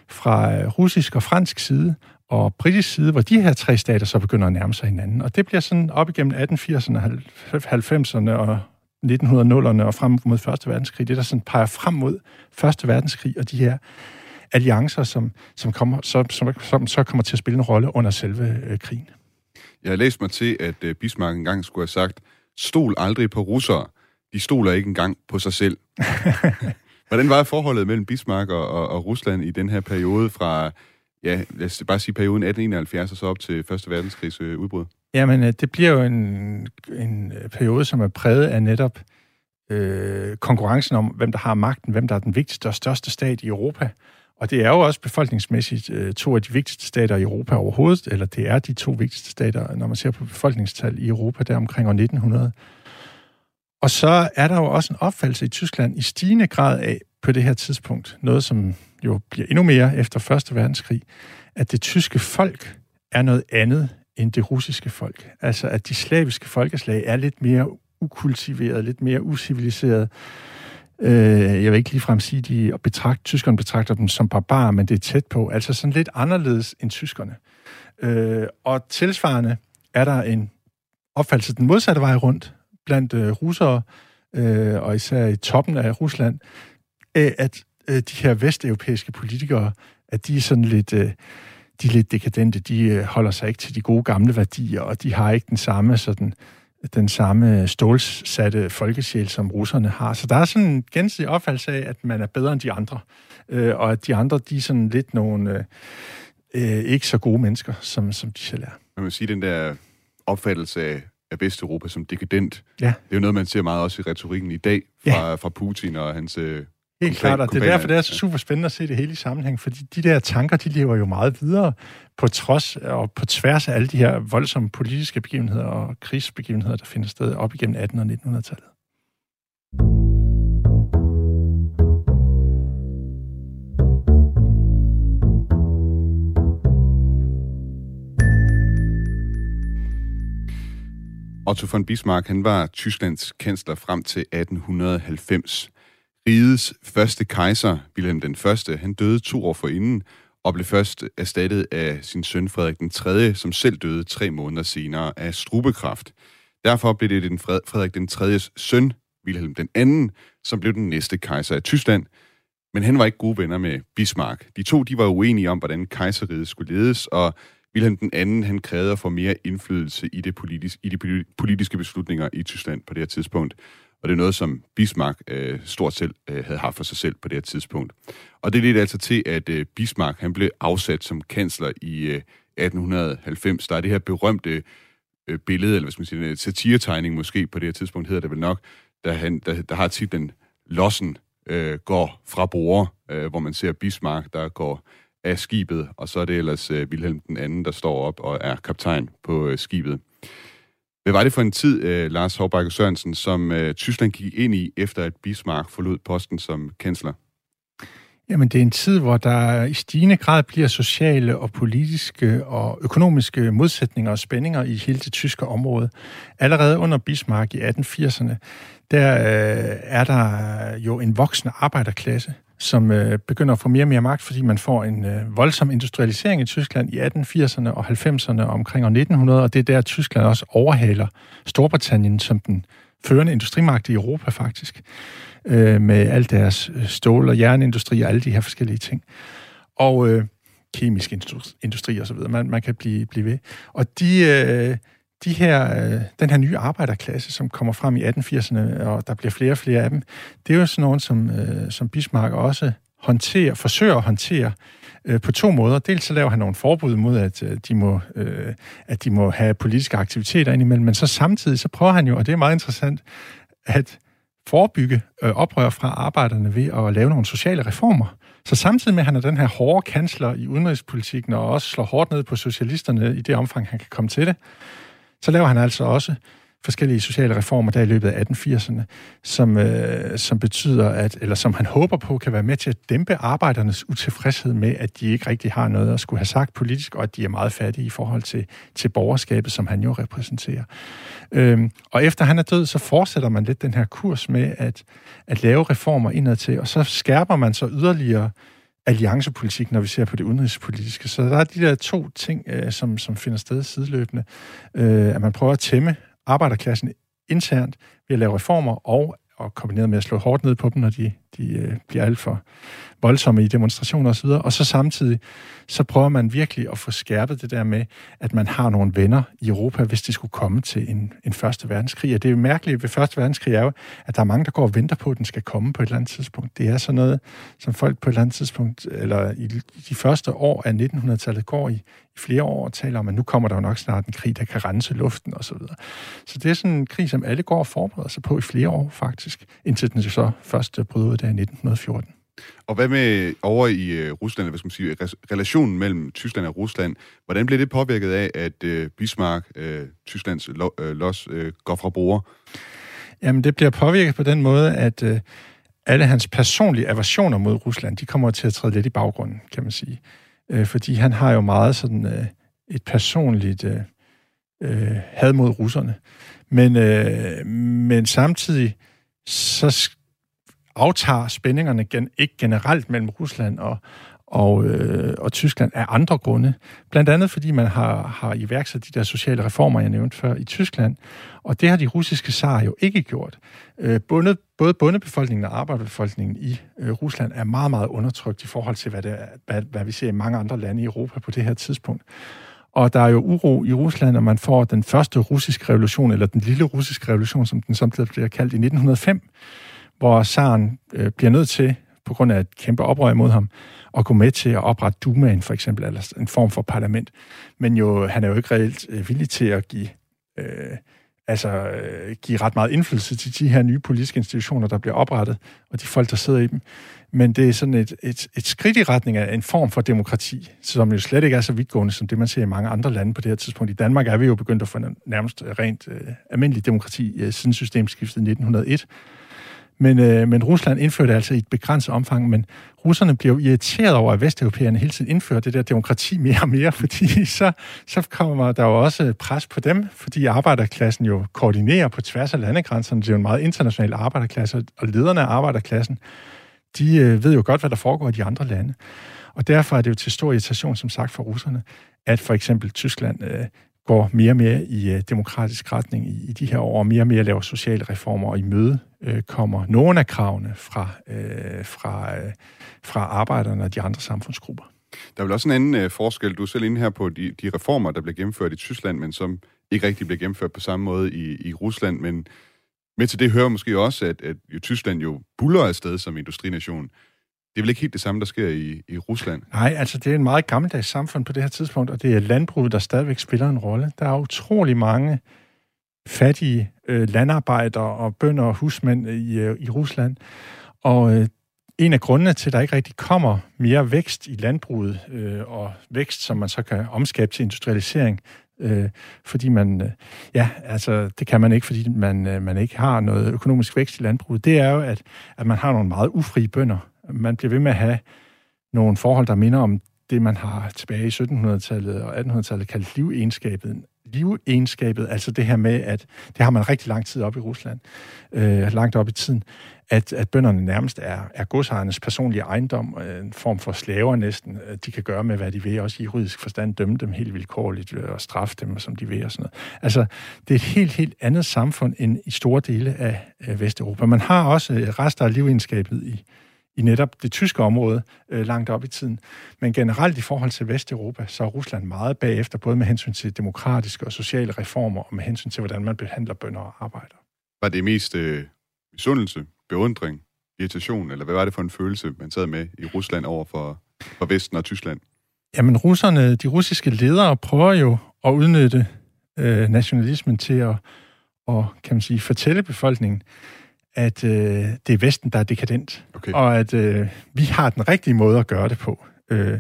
Speaker 5: fra russisk og fransk side, og britisk side, hvor de her tre stater så begynder at nærme sig hinanden. Og det bliver sådan op igennem 1880'erne, 90'erne og 1900'erne og frem mod Første Verdenskrig. Det, der sådan peger frem mod Første Verdenskrig og de her alliancer, som, som, kommer, som, som, som så kommer til at spille en rolle under selve øh, krigen.
Speaker 3: Jeg har læst mig til, at øh, Bismarck engang skulle have sagt, stol aldrig på russere. De stoler ikke engang på sig selv. Hvordan var forholdet mellem Bismarck og, og, og Rusland i den her periode fra ja, lad os bare sige perioden 1871 og så op til Første Verdenskrigs øh, udbrud?
Speaker 5: Jamen, øh, det bliver jo en, en øh, periode, som er præget af netop øh, konkurrencen om, hvem der har magten, hvem der er den vigtigste og største stat i Europa. Og det er jo også befolkningsmæssigt øh, to af de vigtigste stater i Europa overhovedet, eller det er de to vigtigste stater, når man ser på befolkningstal i Europa, der omkring år 1900. Og så er der jo også en opfattelse i Tyskland i stigende grad af på det her tidspunkt, noget som jo bliver endnu mere efter Første Verdenskrig, at det tyske folk er noget andet end det russiske folk. Altså at de slaviske folkeslag er lidt mere ukultiveret, lidt mere usiviliseret. Øh, jeg vil ikke ligefrem sige, at de betragt, tyskerne betragter dem som barbarer, men det er tæt på. Altså sådan lidt anderledes end tyskerne. Øh, og tilsvarende er der en opfattelse den modsatte vej rundt blandt øh, russere, øh, og især i toppen af Rusland, at øh, de her vesteuropæiske politikere, at de er sådan lidt... Øh, de er lidt dekadente, de øh, holder sig ikke til de gode gamle værdier, og de har ikke den samme sådan den samme stålsatte folkesjæl, som russerne har. Så der er sådan en gensidig opfattelse af, at man er bedre end de andre, øh, og at de andre, de er sådan lidt nogle øh, øh ikke så gode mennesker, som, som de selv er.
Speaker 3: Man vil sige, den der opfattelse af, af Vesteuropa som dekadent,
Speaker 5: ja.
Speaker 3: det er jo noget, man ser meget også i retorikken i dag fra, ja. fra Putin og hans øh,
Speaker 5: Helt klart, og det er derfor, det er så super spændende at se det hele i sammenhæng, fordi de der tanker, de lever jo meget videre på trods og på tværs af alle de her voldsomme politiske begivenheder og krigsbegivenheder, der finder sted op igennem 1800- og 1900-tallet.
Speaker 3: Otto von Bismarck, han var Tysklands kansler frem til 1890. Rigets første kejser, Wilhelm den Første, han døde to år forinden, og blev først erstattet af sin søn Frederik den 3., som selv døde tre måneder senere af strubekræft. Derfor blev det den Frederik den 3.s søn, Wilhelm den anden, som blev den næste kejser af Tyskland. Men han var ikke gode venner med Bismarck. De to de var uenige om, hvordan kejseriet skulle ledes, og Wilhelm den anden han krævede at få mere indflydelse i, det politis- i de politiske beslutninger i Tyskland på det her tidspunkt. Og det er noget, som Bismarck øh, stort set øh, havde haft for sig selv på det her tidspunkt. Og det ledte altså til, at øh, Bismarck han blev afsat som kansler i øh, 1890. Der er det her berømte øh, billede, eller hvad skal man sige, en øh, satiretegning måske på det her tidspunkt hedder det vel nok, der, han, der, der har titlen Lossen øh, går fra bord, øh, hvor man ser Bismarck, der går af skibet, og så er det ellers øh, Wilhelm den anden, der står op og er kaptajn på øh, skibet. Hvad var det for en tid, øh, Lars Hårbakke Sørensen, som øh, Tyskland gik ind i, efter at Bismarck forlod posten som kansler?
Speaker 5: Jamen, det er en tid, hvor der i stigende grad bliver sociale og politiske og økonomiske modsætninger og spændinger i hele det tyske område. Allerede under Bismarck i 1880'erne, der øh, er der jo en voksende arbejderklasse, som øh, begynder at få mere og mere magt, fordi man får en øh, voldsom industrialisering i Tyskland i 1880'erne og 90'erne omkring år 1900, og det er der, Tyskland også overhaler Storbritannien som den førende industrimagt i Europa faktisk, øh, med al deres øh, stål- og jernindustri og alle de her forskellige ting. Og øh, kemisk industri og så videre. Man, man kan blive, blive ved. Og de, øh, de her, øh, den her nye arbejderklasse, som kommer frem i 1880'erne, og der bliver flere og flere af dem, det er jo sådan nogen, som, øh, som Bismarck også håndterer, forsøger at håndtere øh, på to måder. Dels så laver han nogle forbud mod, at, øh, de må, øh, at de må have politiske aktiviteter indimellem, men så samtidig så prøver han jo, og det er meget interessant, at forebygge øh, oprør fra arbejderne ved at lave nogle sociale reformer. Så samtidig med, at han er den her hårde kansler i udenrigspolitikken, og også slår hårdt ned på socialisterne i det omfang, han kan komme til det, så laver han altså også forskellige sociale reformer der i løbet af 1880'erne, som, øh, som betyder, at, eller som han håber på, kan være med til at dæmpe arbejdernes utilfredshed med, at de ikke rigtig har noget at skulle have sagt politisk, og at de er meget fattige i forhold til, til borgerskabet, som han jo repræsenterer. Øhm, og efter han er død, så fortsætter man lidt den her kurs med at, at lave reformer indad til, og så skærper man så yderligere alliancepolitik, når vi ser på det udenrigspolitiske. Så der er de der to ting, øh, som, som finder sted sideløbende. Øh, at man prøver at tæmme arbejderklassen internt ved at lave reformer, og, og kombineret med at slå hårdt ned på dem, når de, de øh, bliver alt for voldsomme i demonstrationer osv., og så samtidig, så prøver man virkelig at få skærpet det der med, at man har nogle venner i Europa, hvis det skulle komme til en, en første verdenskrig. Og det er jo mærkeligt ved første verdenskrig er jo, at der er mange, der går og venter på, at den skal komme på et eller andet tidspunkt. Det er sådan noget, som folk på et eller andet tidspunkt, eller i de første år af 1900-tallet går i, i flere år og taler om, at nu kommer der jo nok snart en krig, der kan rense luften osv. Så, videre. så det er sådan en krig, som alle går og forbereder sig på i flere år faktisk, indtil den så først bryder der i 1914.
Speaker 3: Og hvad med over i uh, Rusland, hvad skal man sige, relationen mellem Tyskland og Rusland, hvordan blev det påvirket af, at uh, Bismarck, uh, Tysklands lo, los, går fra bord?
Speaker 5: Jamen, det bliver påvirket på den måde, at alle hans personlige aversioner mod Rusland, de kommer til at træde lidt i baggrunden, kan man sige. Fordi han har jo meget sådan et personligt had mod russerne. Men, men samtidig så aftager spændingerne gen, ikke generelt mellem Rusland og, og, øh, og Tyskland af andre grunde. Blandt andet fordi man har, har iværksat de der sociale reformer, jeg nævnte før, i Tyskland. Og det har de russiske zar jo ikke gjort. Øh, bundet, både bundebefolkningen og arbejderbefolkningen i øh, Rusland er meget, meget undertrykt i forhold til, hvad, det er, hvad, hvad vi ser i mange andre lande i Europa på det her tidspunkt. Og der er jo uro i Rusland, når man får den første russiske revolution, eller den lille russiske revolution, som den samtidig bliver kaldt i 1905, hvor Saren øh, bliver nødt til, på grund af et kæmpe oprør imod ham, at gå med til at oprette Dumaen, for eksempel, eller en form for parlament. Men jo, han er jo ikke reelt øh, villig til at give, øh, altså, øh, give ret meget indflydelse til de her nye politiske institutioner, der bliver oprettet, og de folk, der sidder i dem. Men det er sådan et, et, et skridt i retning af en form for demokrati, som jo slet ikke er så vidtgående som det, man ser i mange andre lande på det her tidspunkt. I Danmark er vi jo begyndt at få nærmest rent øh, almindelig demokrati øh, siden systemskiftet 1901. Men, øh, men Rusland indførte altså i et begrænset omfang, men russerne bliver irriteret over, at vesteuropæerne hele tiden indfører det der demokrati mere og mere, fordi så, så kommer der jo også pres på dem, fordi arbejderklassen jo koordinerer på tværs af landegrænserne. Det er jo en meget international arbejderklasse, og lederne af arbejderklassen, de øh, ved jo godt, hvad der foregår i de andre lande. Og derfor er det jo til stor irritation, som sagt, for russerne, at for eksempel Tyskland øh, går mere og mere i øh, demokratisk retning i, i de her år, og mere og mere laver sociale reformer, og i møde øh, kommer nogle af kravene fra, øh, fra, øh, fra arbejderne og de andre samfundsgrupper.
Speaker 3: Der er vel også en anden øh, forskel. Du er selv inde her på de, de reformer, der blev gennemført i Tyskland, men som ikke rigtig blev gennemført på samme måde i, i Rusland. Men med til det hører måske også, at, at jo Tyskland jo buller afsted som industrination. Det er vel ikke helt det samme, der sker i, i Rusland?
Speaker 5: Nej, altså det er en meget gammeldags samfund på det her tidspunkt, og det er landbruget, der stadigvæk spiller en rolle. Der er utrolig mange fattige øh, landarbejdere og bønder og husmænd i, øh, i Rusland. Og øh, en af grundene til, at der ikke rigtig kommer mere vækst i landbruget, øh, og vækst, som man så kan omskabe til industrialisering, øh, fordi man, øh, ja, altså det kan man ikke, fordi man, øh, man ikke har noget økonomisk vækst i landbruget, det er jo, at, at man har nogle meget ufrie bønder. Man bliver ved med at have nogle forhold, der minder om det, man har tilbage i 1700-tallet og 1800-tallet kaldt livegenskabet. Livegenskabet, altså det her med, at det har man rigtig lang tid op i Rusland, øh, langt op i tiden, at, at bønderne nærmest er, er godsejernes personlige ejendom, øh, en form for slaver næsten. De kan gøre med, hvad de vil, også i juridisk forstand dømme dem helt vilkårligt øh, og straffe dem, som de vil og sådan noget. Altså, det er et helt, helt andet samfund end i store dele af Vesteuropa. Man har også øh, rester af livegenskabet i, i netop det tyske område øh, langt op i tiden. Men generelt i forhold til Vesteuropa, så er Rusland meget bagefter, både med hensyn til demokratiske og sociale reformer, og med hensyn til, hvordan man behandler bønder og arbejder.
Speaker 3: Var det mest øh, misundelse, beundring, irritation, eller hvad var det for en følelse, man sad med i Rusland over for, for Vesten og Tyskland?
Speaker 5: Jamen, russerne, de russiske ledere prøver jo at udnytte øh, nationalismen til at og, kan man sige, fortælle befolkningen, at øh, det er Vesten, der er dekadent, okay. og at øh, vi har den rigtige måde at gøre det på. Øh,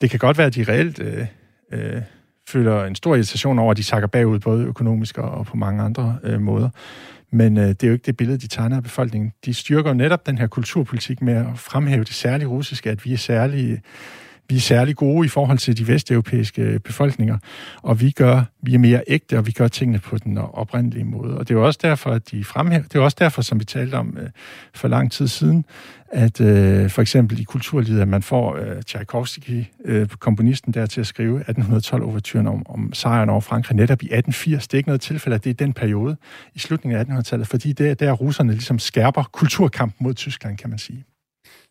Speaker 5: det kan godt være, at de reelt øh, øh, føler en stor irritation over, at de sakker bagud, både økonomisk og på mange andre øh, måder. Men øh, det er jo ikke det billede, de tegner af befolkningen. De styrker netop den her kulturpolitik med at fremhæve det særlige russiske, at vi er særlige vi er særlig gode i forhold til de vesteuropæiske befolkninger, og vi gør, vi er mere ægte, og vi gør tingene på den oprindelige måde. Og det er jo også derfor, at de fremhæver, det er også derfor, som vi talte om øh, for lang tid siden, at øh, for eksempel i kulturlivet, at man får øh, Tchaikovsky, øh, komponisten der til at skrive 1812-overturen om, om sejren over Frankrig netop i 1880. Det er ikke noget tilfælde, at det er den periode i slutningen af 1800-tallet, fordi det er der russerne ligesom skærper kulturkampen mod Tyskland, kan man sige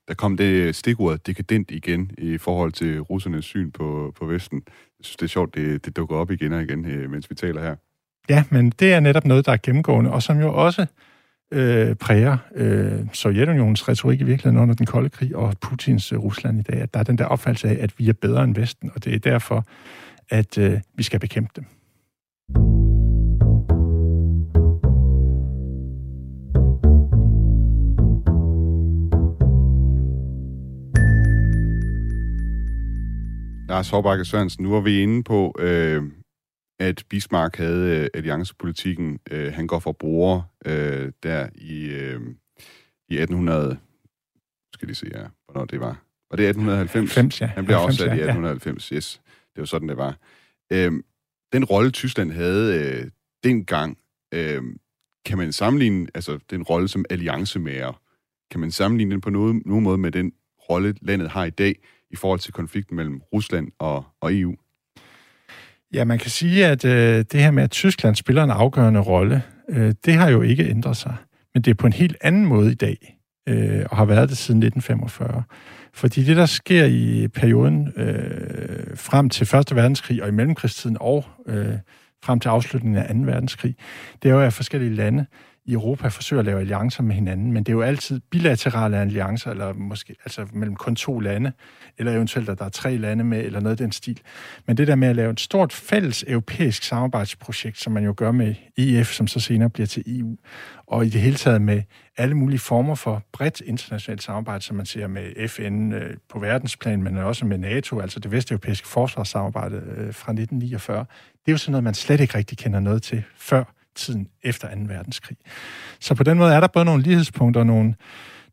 Speaker 3: der kom det stikord dekadent igen i forhold til russernes syn på, på Vesten. Jeg synes, det er sjovt, det, det dukker op igen og igen, øh, mens vi taler her.
Speaker 5: Ja, men det er netop noget, der er gennemgående, og som jo også øh, præger øh, Sovjetunionens retorik i virkeligheden under den kolde krig og Putins øh, Rusland i dag, at der er den der opfattelse af, at vi er bedre end Vesten, og det er derfor, at øh, vi skal bekæmpe dem.
Speaker 3: Lars Hårbakke Sørensen, nu var vi inde på, øh, at Bismarck havde øh, alliancepolitikken. Øh, han går for bruger øh, der i, øh, i 1800... Skal de se her, hvornår det var. Var det 1890?
Speaker 5: 90, ja.
Speaker 3: Han blev 90, afsat ja, i 1890, ja. yes. Det var sådan, det var. Øh, den rolle, Tyskland havde øh, dengang, øh, kan man sammenligne, altså den rolle som alliancemager, kan man sammenligne den på nogen, nogen måde med den rolle, landet har i dag, i forhold til konflikten mellem Rusland og, og EU?
Speaker 5: Ja, man kan sige, at øh, det her med, at Tyskland spiller en afgørende rolle, øh, det har jo ikke ændret sig. Men det er på en helt anden måde i dag, øh, og har været det siden 1945. Fordi det, der sker i perioden øh, frem til 1. verdenskrig og i mellemkrigstiden og øh, frem til afslutningen af 2. verdenskrig, det er jo, at forskellige lande i Europa forsøger at lave alliancer med hinanden, men det er jo altid bilaterale alliancer, eller måske altså mellem kun to lande, eller eventuelt, at der er tre lande med, eller noget af den stil. Men det der med at lave et stort fælles europæisk samarbejdsprojekt, som man jo gør med EF, som så senere bliver til EU, og i det hele taget med alle mulige former for bredt internationalt samarbejde, som man ser med FN øh, på verdensplan, men også med NATO, altså det vesteuropæiske forsvarssamarbejde øh, fra 1949. Det er jo sådan noget, man slet ikke rigtig kender noget til før tiden efter 2. verdenskrig. Så på den måde er der både nogle lighedspunkter og nogle,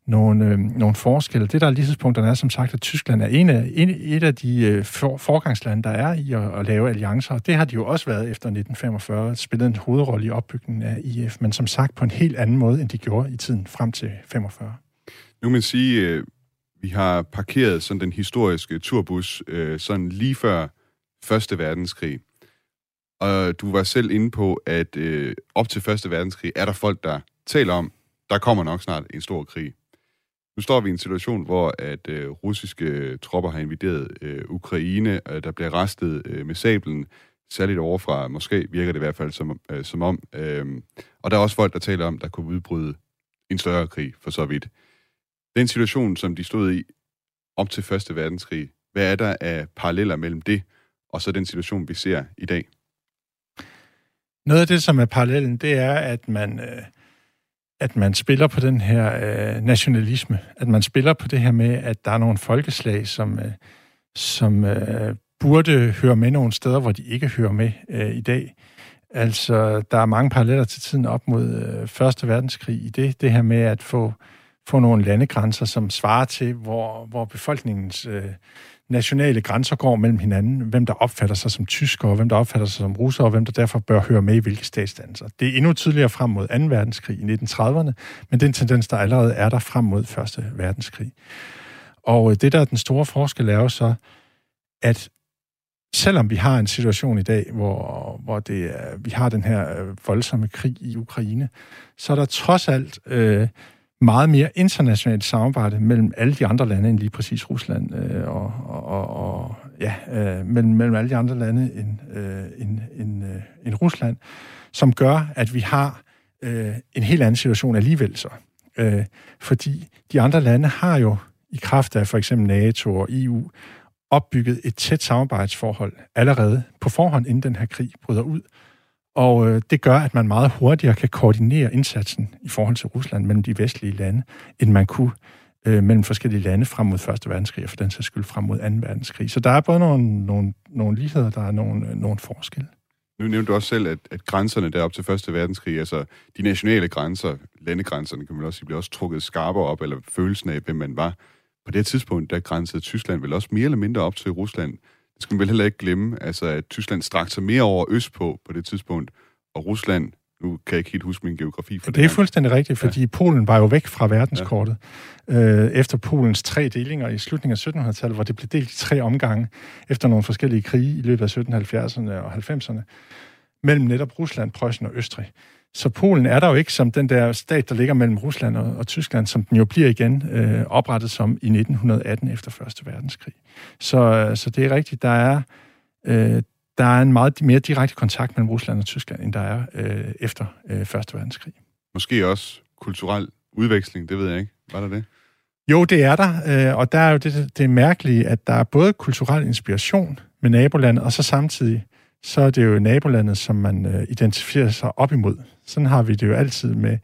Speaker 5: nogle, øh, nogle forskelle. Det, der er lighedspunkterne, er som sagt, at Tyskland er en af, en, et af de øh, for, forgangslande, der er i at, at lave alliancer. Det har de jo også været efter 1945, spillet en hovedrolle i opbygningen af IF, men som sagt på en helt anden måde, end de gjorde i tiden frem til 45.
Speaker 3: Nu kan man sige, øh, vi har parkeret sådan den historiske turbus øh, sådan lige før Første Verdenskrig. Og du var selv inde på, at øh, op til Første Verdenskrig er der folk, der taler om, der kommer nok snart en stor krig. Nu står vi i en situation, hvor at øh, russiske øh, tropper har invaderet øh, Ukraine, og der bliver restet øh, med sablen, særligt overfra, måske virker det i hvert fald som, øh, som om. Øh, og der er også folk, der taler om, der kunne udbryde en større krig, for så vidt. Den situation, som de stod i op til Første Verdenskrig, hvad er der af paralleller mellem det, og så den situation, vi ser i dag?
Speaker 5: Noget af det, som er parallellen, det er, at man, øh, at man spiller på den her øh, nationalisme. At man spiller på det her med, at der er nogle folkeslag, som, øh, som øh, burde høre med nogle steder, hvor de ikke hører med øh, i dag. Altså, der er mange paralleller til tiden op mod øh, Første Verdenskrig i det, det her med at få, få nogle landegrænser, som svarer til, hvor, hvor befolkningens øh, nationale grænser går mellem hinanden, hvem der opfatter sig som tyskere, hvem der opfatter sig som russere, og hvem der derfor bør høre med i hvilke statsdanser. Det er endnu tydeligere frem mod 2. verdenskrig i 1930'erne, men den tendens, der allerede er der frem mod 1. verdenskrig. Og øh, det, der er den store forskel, er jo så, at selvom vi har en situation i dag, hvor, hvor det er, vi har den her øh, voldsomme krig i Ukraine, så er der trods alt øh, meget mere internationalt samarbejde mellem alle de andre lande end lige præcis Rusland, øh, og, og, og ja, øh, mellem, mellem alle de andre lande end, øh, end, end, øh, end Rusland, som gør, at vi har øh, en helt anden situation alligevel så. Øh, fordi de andre lande har jo i kraft af for eksempel NATO og EU opbygget et tæt samarbejdsforhold allerede på forhånd, inden den her krig bryder ud. Og øh, det gør, at man meget hurtigere kan koordinere indsatsen i forhold til Rusland mellem de vestlige lande, end man kunne øh, mellem forskellige lande frem mod 1. verdenskrig, og for den sags skyld frem mod 2. verdenskrig. Så der er både nogle, nogle, nogle ligheder, der er nogle, øh, nogle forskelle.
Speaker 3: Nu nævnte du også selv, at, at grænserne derop til 1. verdenskrig, altså de nationale grænser, landegrænserne, kan man også sige, blev også trukket skarpere op, eller følelsen af, hvem man var. På det tidspunkt, der grænsede Tyskland vel også mere eller mindre op til Rusland skal man vel heller ikke glemme, altså at Tyskland strakte sig mere over øst på på det tidspunkt, og Rusland, nu kan jeg ikke helt huske min geografi for
Speaker 5: det. Det er fuldstændig rigtigt, fordi ja. Polen var jo væk fra verdenskortet. Ja. Øh, efter Polens tre delinger i slutningen af 1700-tallet, hvor det blev delt i tre omgange efter nogle forskellige krige i løbet af 1770'erne og 90'erne, mellem netop Rusland, Preussen og Østrig. Så Polen er der jo ikke som den der stat, der ligger mellem Rusland og, og Tyskland, som den jo bliver igen øh, oprettet som i 1918 efter Første Verdenskrig. Så, så det er rigtigt, der er, øh, der er en meget mere direkte kontakt mellem Rusland og Tyskland, end der er øh, efter øh, Første Verdenskrig.
Speaker 3: Måske også kulturel udveksling, det ved jeg ikke. Var der det?
Speaker 5: Jo, det er der, øh, og der er jo det, det mærkelige, at der er både kulturel inspiration med nabolandet, og så samtidig så er det jo nabolandet, som man øh, identificerer sig op imod. Sådan har vi det jo altid med,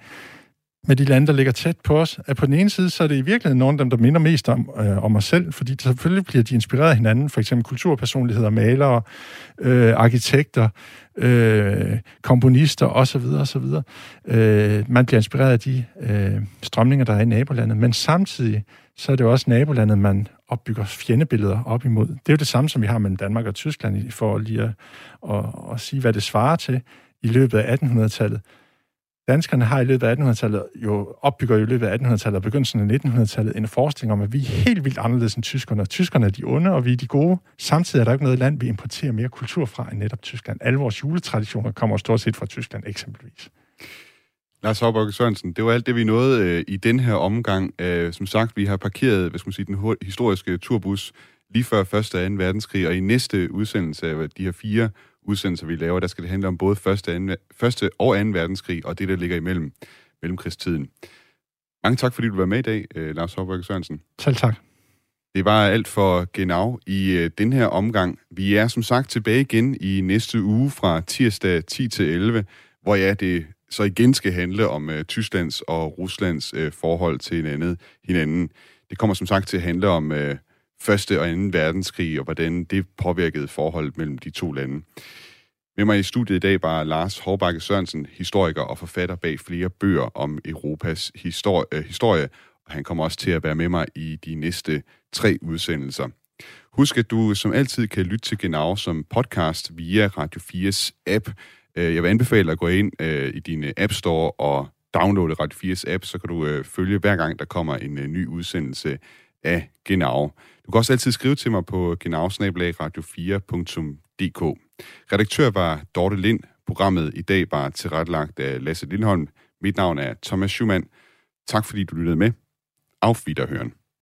Speaker 5: med de lande, der ligger tæt på os. At på den ene side, så er det i virkeligheden nogle af dem, der minder mest om, øh, om os selv, fordi selvfølgelig bliver de inspireret af hinanden, for eksempel kulturpersonligheder, malere, øh, arkitekter, øh, komponister osv. osv. Øh, man bliver inspireret af de øh, strømninger, der er i nabolandet, men samtidig så er det også nabolandet, man opbygger fjendebilleder op imod. Det er jo det samme, som vi har mellem Danmark og Tyskland, for lige at, at, at sige, hvad det svarer til i løbet af 1800-tallet. Danskerne har i løbet af 1800-tallet jo opbygger i løbet af 1800-tallet og begyndelsen af 1900-tallet en forestilling om, at vi er helt vildt anderledes end tyskerne. Tyskerne er de onde, og vi er de gode. Samtidig er der ikke noget land, vi importerer mere kultur fra end netop Tyskland. Alle vores juletraditioner kommer stort set fra Tyskland eksempelvis.
Speaker 3: Lars Håborg Sørensen, det var alt det, vi nåede øh, i den her omgang. Øh, som sagt, vi har parkeret hvad skal man sige, den historiske turbus lige før 1. og 2. verdenskrig, og i næste udsendelse af de her fire udsendelser, vi laver, der skal det handle om både 1. og 2. verdenskrig, og det, der ligger imellem mellemkrigstiden. Mange tak, fordi du var med i dag, øh, Lars Håborg Sørensen.
Speaker 5: Selv tak.
Speaker 3: Det var alt for Genau i øh, den her omgang. Vi er som sagt tilbage igen i næste uge fra tirsdag 10 til 11, hvor ja, det så igen skal handle om øh, Tysklands og Ruslands øh, forhold til hinanden. hinanden. Det kommer som sagt til at handle om øh, Første og Anden Verdenskrig, og hvordan det påvirkede forholdet mellem de to lande. Med mig i studiet i dag var Lars Hårbakke Sørensen, historiker og forfatter bag flere bøger om Europas historie, øh, historie, og han kommer også til at være med mig i de næste tre udsendelser. Husk, at du som altid kan lytte til Genau som podcast via Radio 4's app. Øh, jeg vil anbefale at gå ind øh, i din øh, App Store og downloade Radio 4's app, så kan du følge hver gang, der kommer en ny udsendelse af Genau. Du kan også altid skrive til mig på genau-radio4.dk. Redaktør var Dorte Lind. Programmet i dag var tilrettelagt af Lasse Lindholm. Mit navn er Thomas Schumann. Tak fordi du lyttede med. Auf Wiederhören.